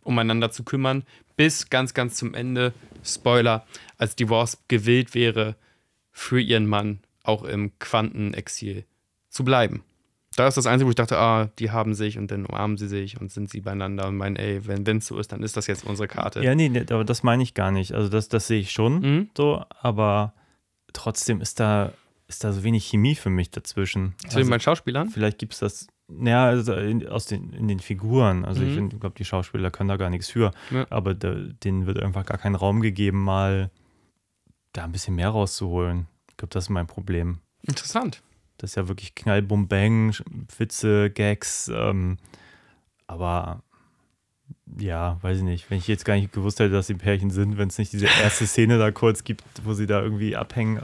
umeinander zu kümmern, bis ganz, ganz zum Ende, Spoiler, als die Wasp gewillt wäre, für ihren Mann auch im Quantenexil zu bleiben. Da ist das Einzige, wo ich dachte, ah, die haben sich und dann umarmen sie sich und sind sie beieinander und meinen, ey, wenn es so ist, dann ist das jetzt unsere Karte. Ja, nee, nee, aber das meine ich gar nicht. Also das, das sehe ich schon Mhm. so, aber trotzdem ist da, ist da so wenig Chemie für mich dazwischen. Zu Also den Schauspielern? vielleicht gibt es das, ja, also in, aus den, in den Figuren. Also Mhm. ich glaube, die Schauspieler können da gar nichts für. Ja. Aber da, denen wird einfach gar kein Raum gegeben, mal da ein bisschen mehr rauszuholen. Ich glaube, das ist mein Problem. Interessant. Das ist ja wirklich Knall, Bum, Bang, Witze, Gags. Ähm, aber ja, weiß ich nicht. Wenn ich jetzt gar nicht gewusst hätte, dass sie ein Pärchen sind, wenn es nicht diese erste Szene da kurz gibt, wo sie da irgendwie abhängen,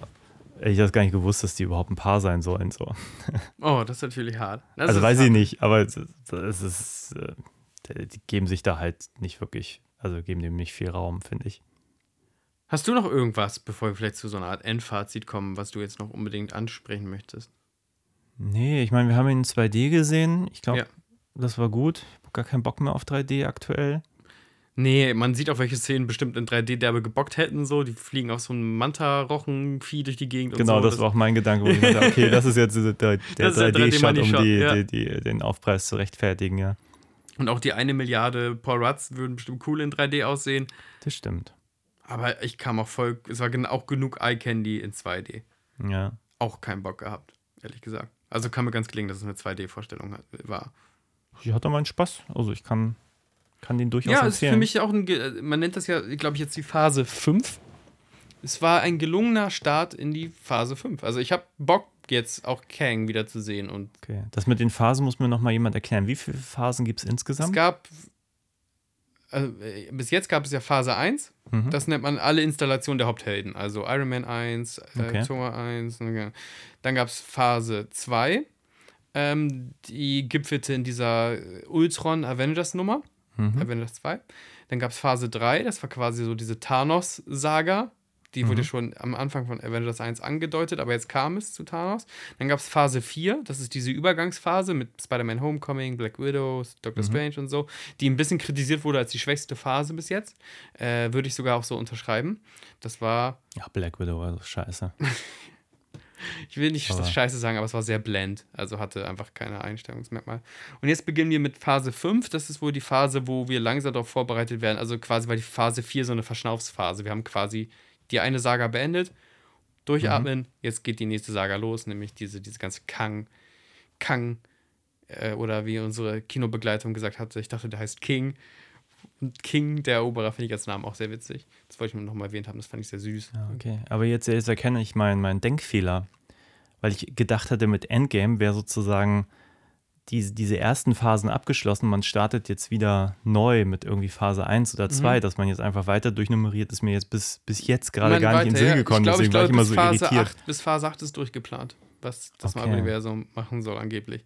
hätte ich das gar nicht gewusst, dass die überhaupt ein Paar sein sollen. So. [laughs] Oh, das ist natürlich hart. Das also weiß hart. ich nicht, aber es, ist- es ist, äh, die geben sich da halt nicht wirklich, also geben dem nicht viel Raum, finde ich. Hast du noch irgendwas, bevor wir vielleicht zu so einer Art Endfazit kommen, was du jetzt noch unbedingt ansprechen möchtest? Nee, ich meine, wir haben ihn in 2D gesehen. Ich glaube, Ja. das war gut. Habe gar keinen Bock mehr auf 3D aktuell. Nee, man sieht auch, welche Szenen bestimmt in 3D-Derbe gebockt hätten. So, die fliegen auf so einem Manta-Rochen-Vieh durch die Gegend. Genau, und so. das war auch mein Gedanke, wo ich dachte, okay, [laughs] das ist jetzt der, der Das ist der 3D-Shot, um 3D-Money-Shot, die, ja. die, die, den Aufpreis zu rechtfertigen, ja. Und auch die eine Milliarde Paul Rutz würden bestimmt cool in 3D aussehen. Das stimmt. Aber ich kam auch voll, es war auch genug Eye Candy in 2D. Ja. Auch keinen Bock gehabt, ehrlich gesagt. Also kam mir ganz gelingen, dass es eine 2D-Vorstellung hat- war. Ich hatte meinen Spaß. Also ich kann, kann den durchaus Ja, es ist empfehlen. für mich auch ein, man nennt das ja, glaube ich, jetzt die Phase 5. Es war ein gelungener Start in die Phase 5. Also ich habe Bock, jetzt auch Kang wieder zu sehen. Und okay. Das mit den Phasen muss mir noch mal jemand erklären. Wie viele Phasen gibt es es insgesamt? gab, also, äh, bis jetzt gab es ja Phase 1. Mhm. Das nennt man alle Installationen der Haupthelden. Also Iron Man 1, äh, Okay. Thor 1. okay. Dann gab es Phase 2. Ähm, die gipfelte in dieser äh, Ultron Avengers Nummer. Mhm. Avengers 2. Dann gab es Phase 3, das war quasi so diese Thanos-Saga. Die wurde schon am Anfang von Avengers 1 angedeutet, aber jetzt kam es zu Thanos. Dann gab es Phase 4, das ist diese Übergangsphase mit Spider-Man Homecoming, Black Widow, Doctor Strange und so, die ein bisschen kritisiert wurde als die schwächste Phase bis jetzt. Äh, Würde ich sogar auch so unterschreiben. Das war, Ja, Black Widow, also scheiße. [laughs] ich will nicht das Scheiße sagen, aber es war sehr blend. Also hatte einfach keine Einstellungsmerkmal. Und jetzt beginnen wir mit Phase 5. Das ist wohl die Phase, wo wir langsam darauf vorbereitet werden. Also quasi war die Phase 4 so eine Verschnaufsphase. Wir haben quasi die eine Saga beendet, durchatmen, jetzt geht die nächste Saga los, nämlich diese, diese ganze Kang, Kang, äh, oder wie unsere Kinobegleitung gesagt hat, ich dachte, der heißt King. Und King, der Eroberer, finde ich als Namen auch sehr witzig. Das wollte ich nur noch mal erwähnt haben, das fand ich sehr süß. Ja, okay. Aber jetzt, jetzt erkenne ich meinen meinen Denkfehler. Weil ich gedacht hatte, mit Endgame wäre sozusagen diese, diese ersten Phasen abgeschlossen. Man startet jetzt wieder neu mit irgendwie Phase 1 oder 2, dass man jetzt einfach weiter durchnummeriert, ist mir jetzt bis, bis jetzt gerade gar nicht in den weiter, Sinn ja. gekommen. Ich glaube, deswegen ich war glaube, ich immer bis so Phase irritiert. 8, bis Phase 8 ist durchgeplant, was das Okay. Marvel-Universum machen soll angeblich.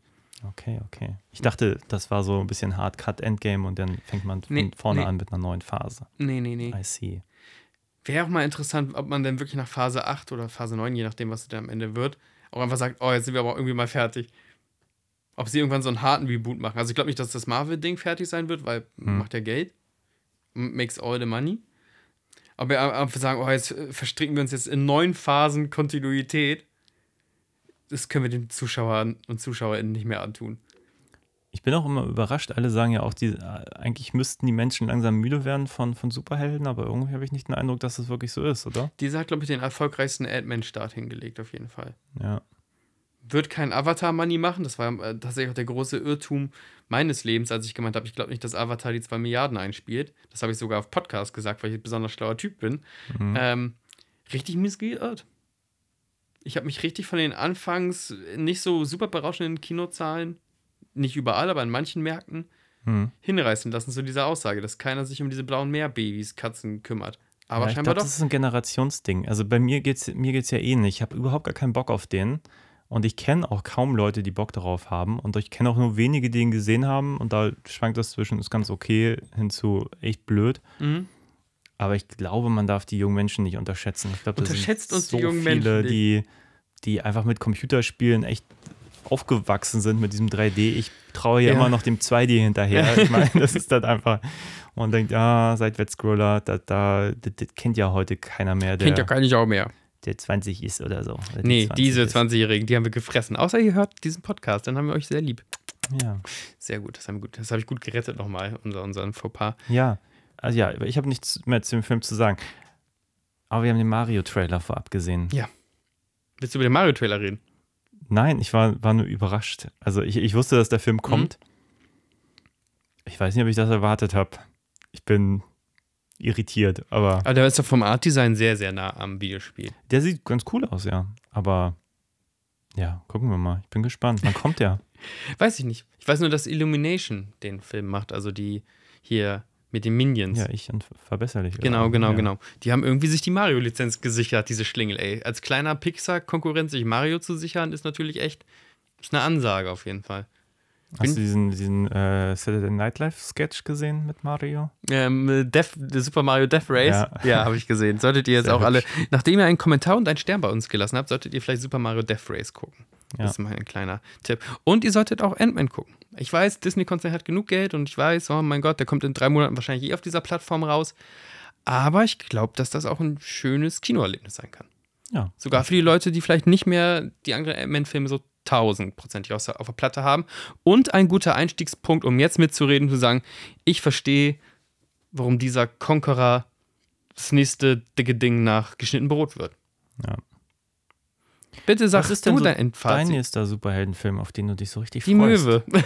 Okay, okay. Ich dachte, das war so ein bisschen Hard-Cut-Endgame und dann fängt man von Nee, vorne nee. an mit einer neuen Phase. Nee, nee, nee. I see. Wäre auch mal interessant, ob man dann wirklich nach Phase 8 oder Phase 9, je nachdem, was es dann am Ende wird, auch einfach sagt, oh, jetzt sind wir aber irgendwie mal fertig. Ob sie irgendwann so einen harten Reboot machen. Also ich glaube nicht, dass das Marvel-Ding fertig sein wird, weil Hm. macht ja Geld. Makes all the money. Aber wir einfach sagen, oh, jetzt äh, verstricken wir uns jetzt in neun Phasen Kontinuität. Das können wir den Zuschauern und Zuschauerinnen nicht mehr antun. Ich bin auch immer überrascht. Alle sagen ja auch, die, äh, eigentlich müssten die Menschen langsam müde werden von, von Superhelden, aber irgendwie habe ich nicht den Eindruck, dass das wirklich so ist, oder? Dieser hat, glaube ich, den erfolgreichsten Ant-Man-Start hingelegt, auf jeden Fall. Ja. wird kein Avatar-Money machen. Das war äh, tatsächlich auch der große Irrtum meines Lebens, als ich gemeint habe, ich glaube nicht, dass Avatar die 2 Milliarden einspielt. Das habe ich sogar auf Podcast gesagt, weil ich ein besonders schlauer Typ bin. Ähm, richtig mies geirrt. Ich habe mich richtig von den anfangs nicht so super berauschenden Kinozahlen, nicht überall, aber in manchen Märkten, Hm. hinreißen lassen zu dieser Aussage, dass keiner sich um diese blauen Meerbabys, Katzen kümmert. Aber ja, ich scheinbar glaube, doch. das ist ein Generationsding. Also bei mir geht es mir geht's ja ähnlich. Ich habe überhaupt gar keinen Bock auf den. Und ich kenne auch kaum Leute, die Bock darauf haben. Und ich kenne auch nur wenige, die ihn gesehen haben. Und da schwankt das zwischen, ist ganz okay, hin zu echt blöd. Mhm. Aber ich glaube, man darf die jungen Menschen nicht unterschätzen. Ich glaube, das Unterschätzt sind uns die so jungen viele, Menschen die, die einfach mit Computerspielen echt aufgewachsen sind mit diesem 3D. Ich traue hier Ja. immer noch dem 2D hinterher. Ich meine, das ist dann einfach. Man denkt, ja, Seitwärtsscroller, da, da, das, das kennt ja heute keiner mehr, der, Kennt ja kein auch mehr. der 20 ist oder so. Oder die Nee, 20 diese ist. 20-Jährigen, die haben wir gefressen. Außer ihr hört diesen Podcast, dann haben wir euch sehr lieb. Ja. Sehr gut, das haben wir gut. Das habe ich gut gerettet nochmal, unser, unseren Fauxpas. ja, also ja, ich habe nichts mehr zu dem Film zu sagen. Aber wir haben den Mario-Trailer vorab gesehen. Ja. Willst du über den Mario-Trailer reden? Nein, ich war, war nur überrascht. Also ich, ich wusste, dass der Film kommt. Ich weiß nicht, ob ich das erwartet habe. Ich bin irritiert, aber Aber der ist doch vom Art-Design sehr, sehr nah am Videospiel. der sieht ganz cool aus, ja. Aber ja, gucken wir mal. Ich bin gespannt. Wann kommt der? [laughs] Weiß ich nicht. Ich weiß nur, dass Illumination den Film macht, also die hier mit den Minions. Ja, ich und verbesserlich. Genau, genau, ja. genau. Die haben irgendwie sich die Mario-Lizenz gesichert, diese Schlingel, ey. Als kleiner Pixar-Konkurrent sich Mario zu sichern, ist natürlich echt ist eine Ansage auf jeden Fall. Hast du diesen, diesen äh, Saturday Night Live Sketch gesehen mit Mario? Ähm, Death, Super Mario Death Race? Ja. habe ich gesehen. Solltet ihr jetzt Sehr auch alle, nachdem ihr einen Kommentar und einen Stern bei uns gelassen habt, solltet ihr vielleicht Super Mario Death Race gucken. Ja. Das ist mein kleiner Tipp. Und ihr solltet auch Ant-Man gucken. Ich weiß, Disney-Konzern hat genug Geld und ich weiß, oh mein Gott, der kommt in drei Monaten wahrscheinlich eh auf dieser Plattform raus. Aber ich glaube, dass das auch ein schönes Kinoerlebnis sein kann. Ja. Sogar für die Leute, die vielleicht nicht mehr die anderen Ant-Man-Filme so tausendprozentig auf auf der Platte haben. Und ein guter Einstiegspunkt, um jetzt mitzureden, zu sagen, ich verstehe, warum dieser Conqueror das nächste dicke Ding nach geschnitten Brot wird. Ja. Bitte sag Was ist du denn so dein dein Endfazit. nächster Superheldenfilm, auf den du dich so richtig Die freust? Möwe. [laughs]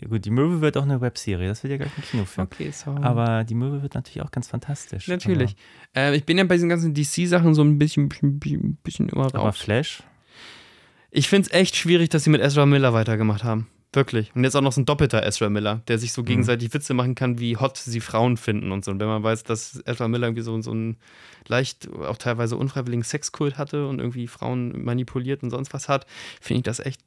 Ja, gut, die Möwe wird auch eine Webserie, das wird ja gar kein Kinofilm. Okay, sorry. Aber die Möwe wird natürlich auch ganz fantastisch. Natürlich. Äh, ich bin ja bei diesen ganzen DC-Sachen so ein bisschen, bisschen, bisschen immer Aber. Flash? Ich finde es echt schwierig, dass sie mit Ezra Miller weitergemacht haben. Wirklich. Und jetzt auch noch so ein doppelter Ezra Miller, der sich so gegenseitig Witze machen kann, wie hot sie Frauen finden und so. Und wenn man weiß, dass Ezra Miller irgendwie so, so einen leicht, auch teilweise unfreiwilligen Sexkult hatte und irgendwie Frauen manipuliert und sonst was hat, finde ich das echt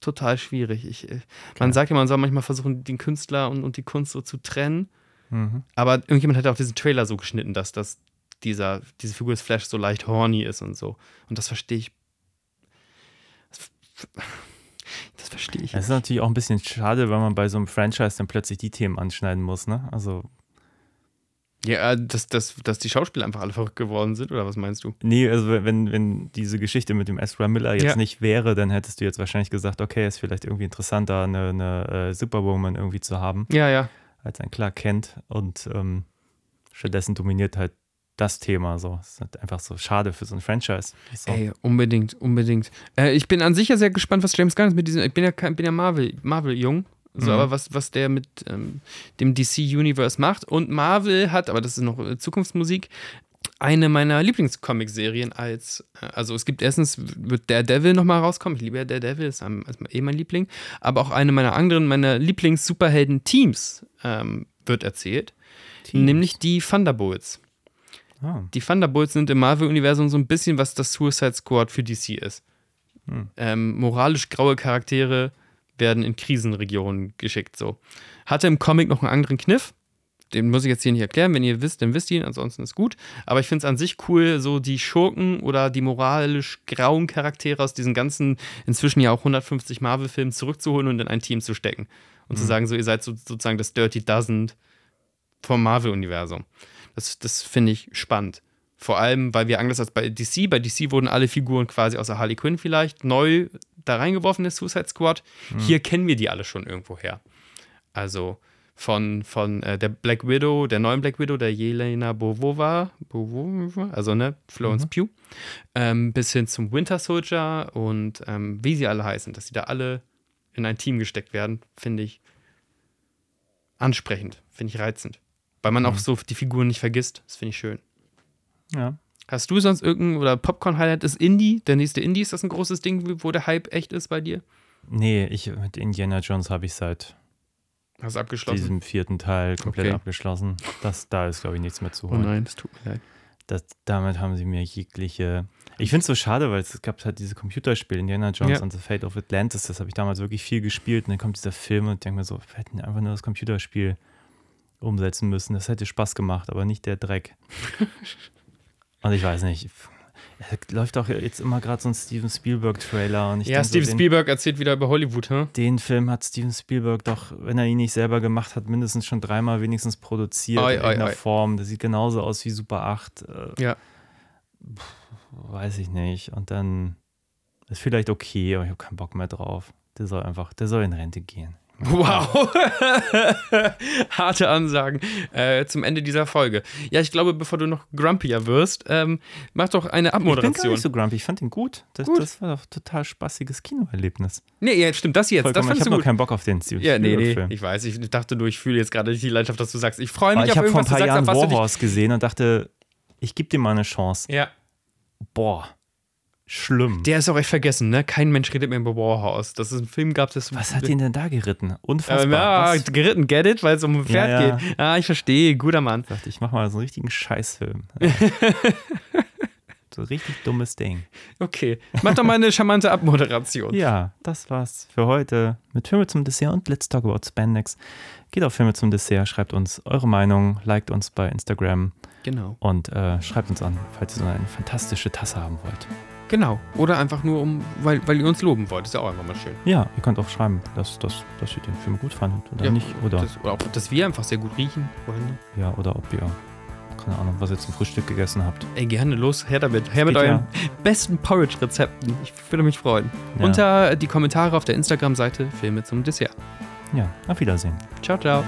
total schwierig. Ich, äh, man sagt ja, man soll manchmal versuchen, den Künstler und, und die Kunst so zu trennen. Mhm. Aber irgendjemand hat auch diesen Trailer so geschnitten, dass, dass dieser, diese Figur des Flash so leicht horny ist und so. Und das verstehe ich. Das, das verstehe ich. Es ist natürlich auch ein bisschen schade, wenn man bei so einem Franchise dann plötzlich die Themen anschneiden muss, ne? Also, Ja, äh, dass, dass, dass die Schauspieler einfach alle verrückt geworden sind, oder was meinst du? nee, also wenn, wenn diese Geschichte mit dem Ezra Miller jetzt Ja. nicht wäre, dann hättest du jetzt wahrscheinlich gesagt, okay, ist vielleicht irgendwie interessanter, eine, eine äh, Superwoman irgendwie zu haben, Ja, ja. als ein Clark Kent. Und ähm, stattdessen dominiert halt das Thema so. Es ist halt einfach so schade für so ein Franchise. So. Ey, unbedingt, unbedingt. Äh, ich bin an sich ja sehr gespannt, was James Gunn mit diesem. Ich bin ja, kein- bin ja Marvel, Marvel-Jung. So, Mhm. aber was, was der mit ähm, dem DC-Universe macht. Und Marvel hat, aber das ist noch äh, Zukunftsmusik, eine meiner Lieblingscomic-Serien als, äh, also es gibt erstens, wird Daredevil nochmal rauskommen. Ich liebe ja Daredevil, ist am- ist eh mein Liebling. Aber auch eine meiner anderen, meiner Lieblings-Superhelden-Teams ähm, wird erzählt. Teams. Nämlich die Thunderbolts. Ah, Die Thunderbolts sind im Marvel-Universum so ein bisschen, was das Suicide Squad für DC ist. Hm. Ähm, moralisch graue Charaktere werden in Krisenregionen geschickt. So. Hatte im Comic noch einen anderen Kniff. Den muss ich jetzt hier nicht erklären. Wenn ihr wisst, dann wisst ihr ihn, ansonsten ist gut. Aber ich finde es an sich cool, so die Schurken oder die moralisch grauen Charaktere aus diesen ganzen, inzwischen ja auch 150 Marvel-Filmen zurückzuholen und in ein Team zu stecken. Und zu sagen, so, ihr seid so, sozusagen das Dirty Dozen vom Marvel-Universum. Das, das finde ich spannend. Vor allem, weil wir anders als bei DC, bei DC wurden alle Figuren quasi außer Harley Quinn vielleicht neu da reingeworfen, in Suicide Squad. Hier kennen wir die alle schon irgendwo her. Also von, von äh, der Black Widow, der neuen Black Widow, der Jelena Bovova, Bovova also ne, Florence Pugh, ähm, bis hin zum Winter Soldier und ähm, wie sie alle heißen, dass sie da alle in ein Team gesteckt werden, finde ich ansprechend, finde ich reizend. Weil man auch so die Figuren nicht vergisst. Das finde ich schön. ja. Hast du sonst irgendein oder Popcorn-Highlight ist Indie? Der nächste Indie, ist das ein großes Ding, wo der Hype echt ist bei dir? Nee, ich mit Indiana Jones habe ich seit Hast abgeschlossen? diesem vierten Teil komplett Okay. abgeschlossen. Das, da ist, glaube ich, nichts mehr zu oh holen. nein, das tut mir leid. das, damit haben sie mir jegliche. Ich finde es so schade, weil es gab halt diese Computerspiele, Indiana Jones Ja. und The Fate of Atlantis, das habe ich damals wirklich viel gespielt und dann kommt dieser Film und ich denke mir so, wir hätten einfach nur das Computerspiel umsetzen müssen. Das hätte Spaß gemacht, aber nicht der Dreck. [laughs] und ich weiß nicht. Es läuft auch jetzt immer gerade so ein Steven Spielberg-Trailer und ich Ja, so, Steven den, Spielberg erzählt wieder über Hollywood, hä? den Film hat Steven Spielberg doch, wenn er ihn nicht selber gemacht hat, mindestens schon dreimal wenigstens produziert Oi, in irgendeiner oi. Form. Das sieht genauso aus wie Super 8. Äh, Ja. weiß ich nicht. Und dann ist vielleicht okay, aber ich habe keinen Bock mehr drauf. Der soll einfach, der soll in Rente gehen. Wow. [laughs] Harte Ansagen äh, zum Ende dieser Folge. Ja, ich glaube, bevor du noch grumpier wirst, ähm, mach doch eine Ich bin gar Abmoderation. nicht so grumpy. Ich fand ihn gut. Das, Gut. das war doch ein total spaßiges Kinoerlebnis. nee, ja, stimmt, das jetzt. das Vollkommen, ich fandst habe keinen Bock auf den Steven Ja, nee, nee, ich weiß. Ich dachte nur, ich fühle jetzt gerade nicht die Leidenschaft, dass du sagst, ich freue mich ich auf habe vor ein irgendwas, paar Jahren dich... Warhorse gesehen und dachte, ich gebe dir mal eine Chance. Ja. Boah, schlimm. Der ist auch echt vergessen, ne? Kein Mensch redet mehr über Warhouse. Dass es einen Film gab, das. Was hat ihn denn da geritten? Unfassbar. ja, Was? geritten, get it, weil es um ein Pferd Ja, ja. geht. Ah, ich verstehe, guter Mann. Ich dachte, ich mache mal so einen richtigen Scheißfilm. Ja. [laughs] so ein richtig dummes Ding. Okay, mach doch mal eine charmante Abmoderation. Ja, das war's für heute mit Filme zum Dessert und Let's Talk About Spandex. Geht auf Filme zum Dessert, schreibt uns eure Meinung, liked uns bei Instagram Genau. und äh, schreibt uns an, falls ihr so eine fantastische Tasse haben wollt. Genau. Oder einfach nur, um, weil, weil ihr uns loben wollt. Ist ja auch einfach mal schön. Ja, ihr könnt auch schreiben, dass, dass, dass ihr den Film gut fandet oder ja, nicht. Oder, Das, oder auch, dass wir einfach sehr gut riechen wollen. ja, oder ob ihr, keine Ahnung, was ihr zum Frühstück gegessen habt. Ey, gerne los. Her damit. Her mit euren besten Porridge-Rezepten. Ich würde mich freuen. Ja. Unter die Kommentare auf der Instagram-Seite Filme zum Dessert. Ja, auf Wiedersehen. Ciao, ciao.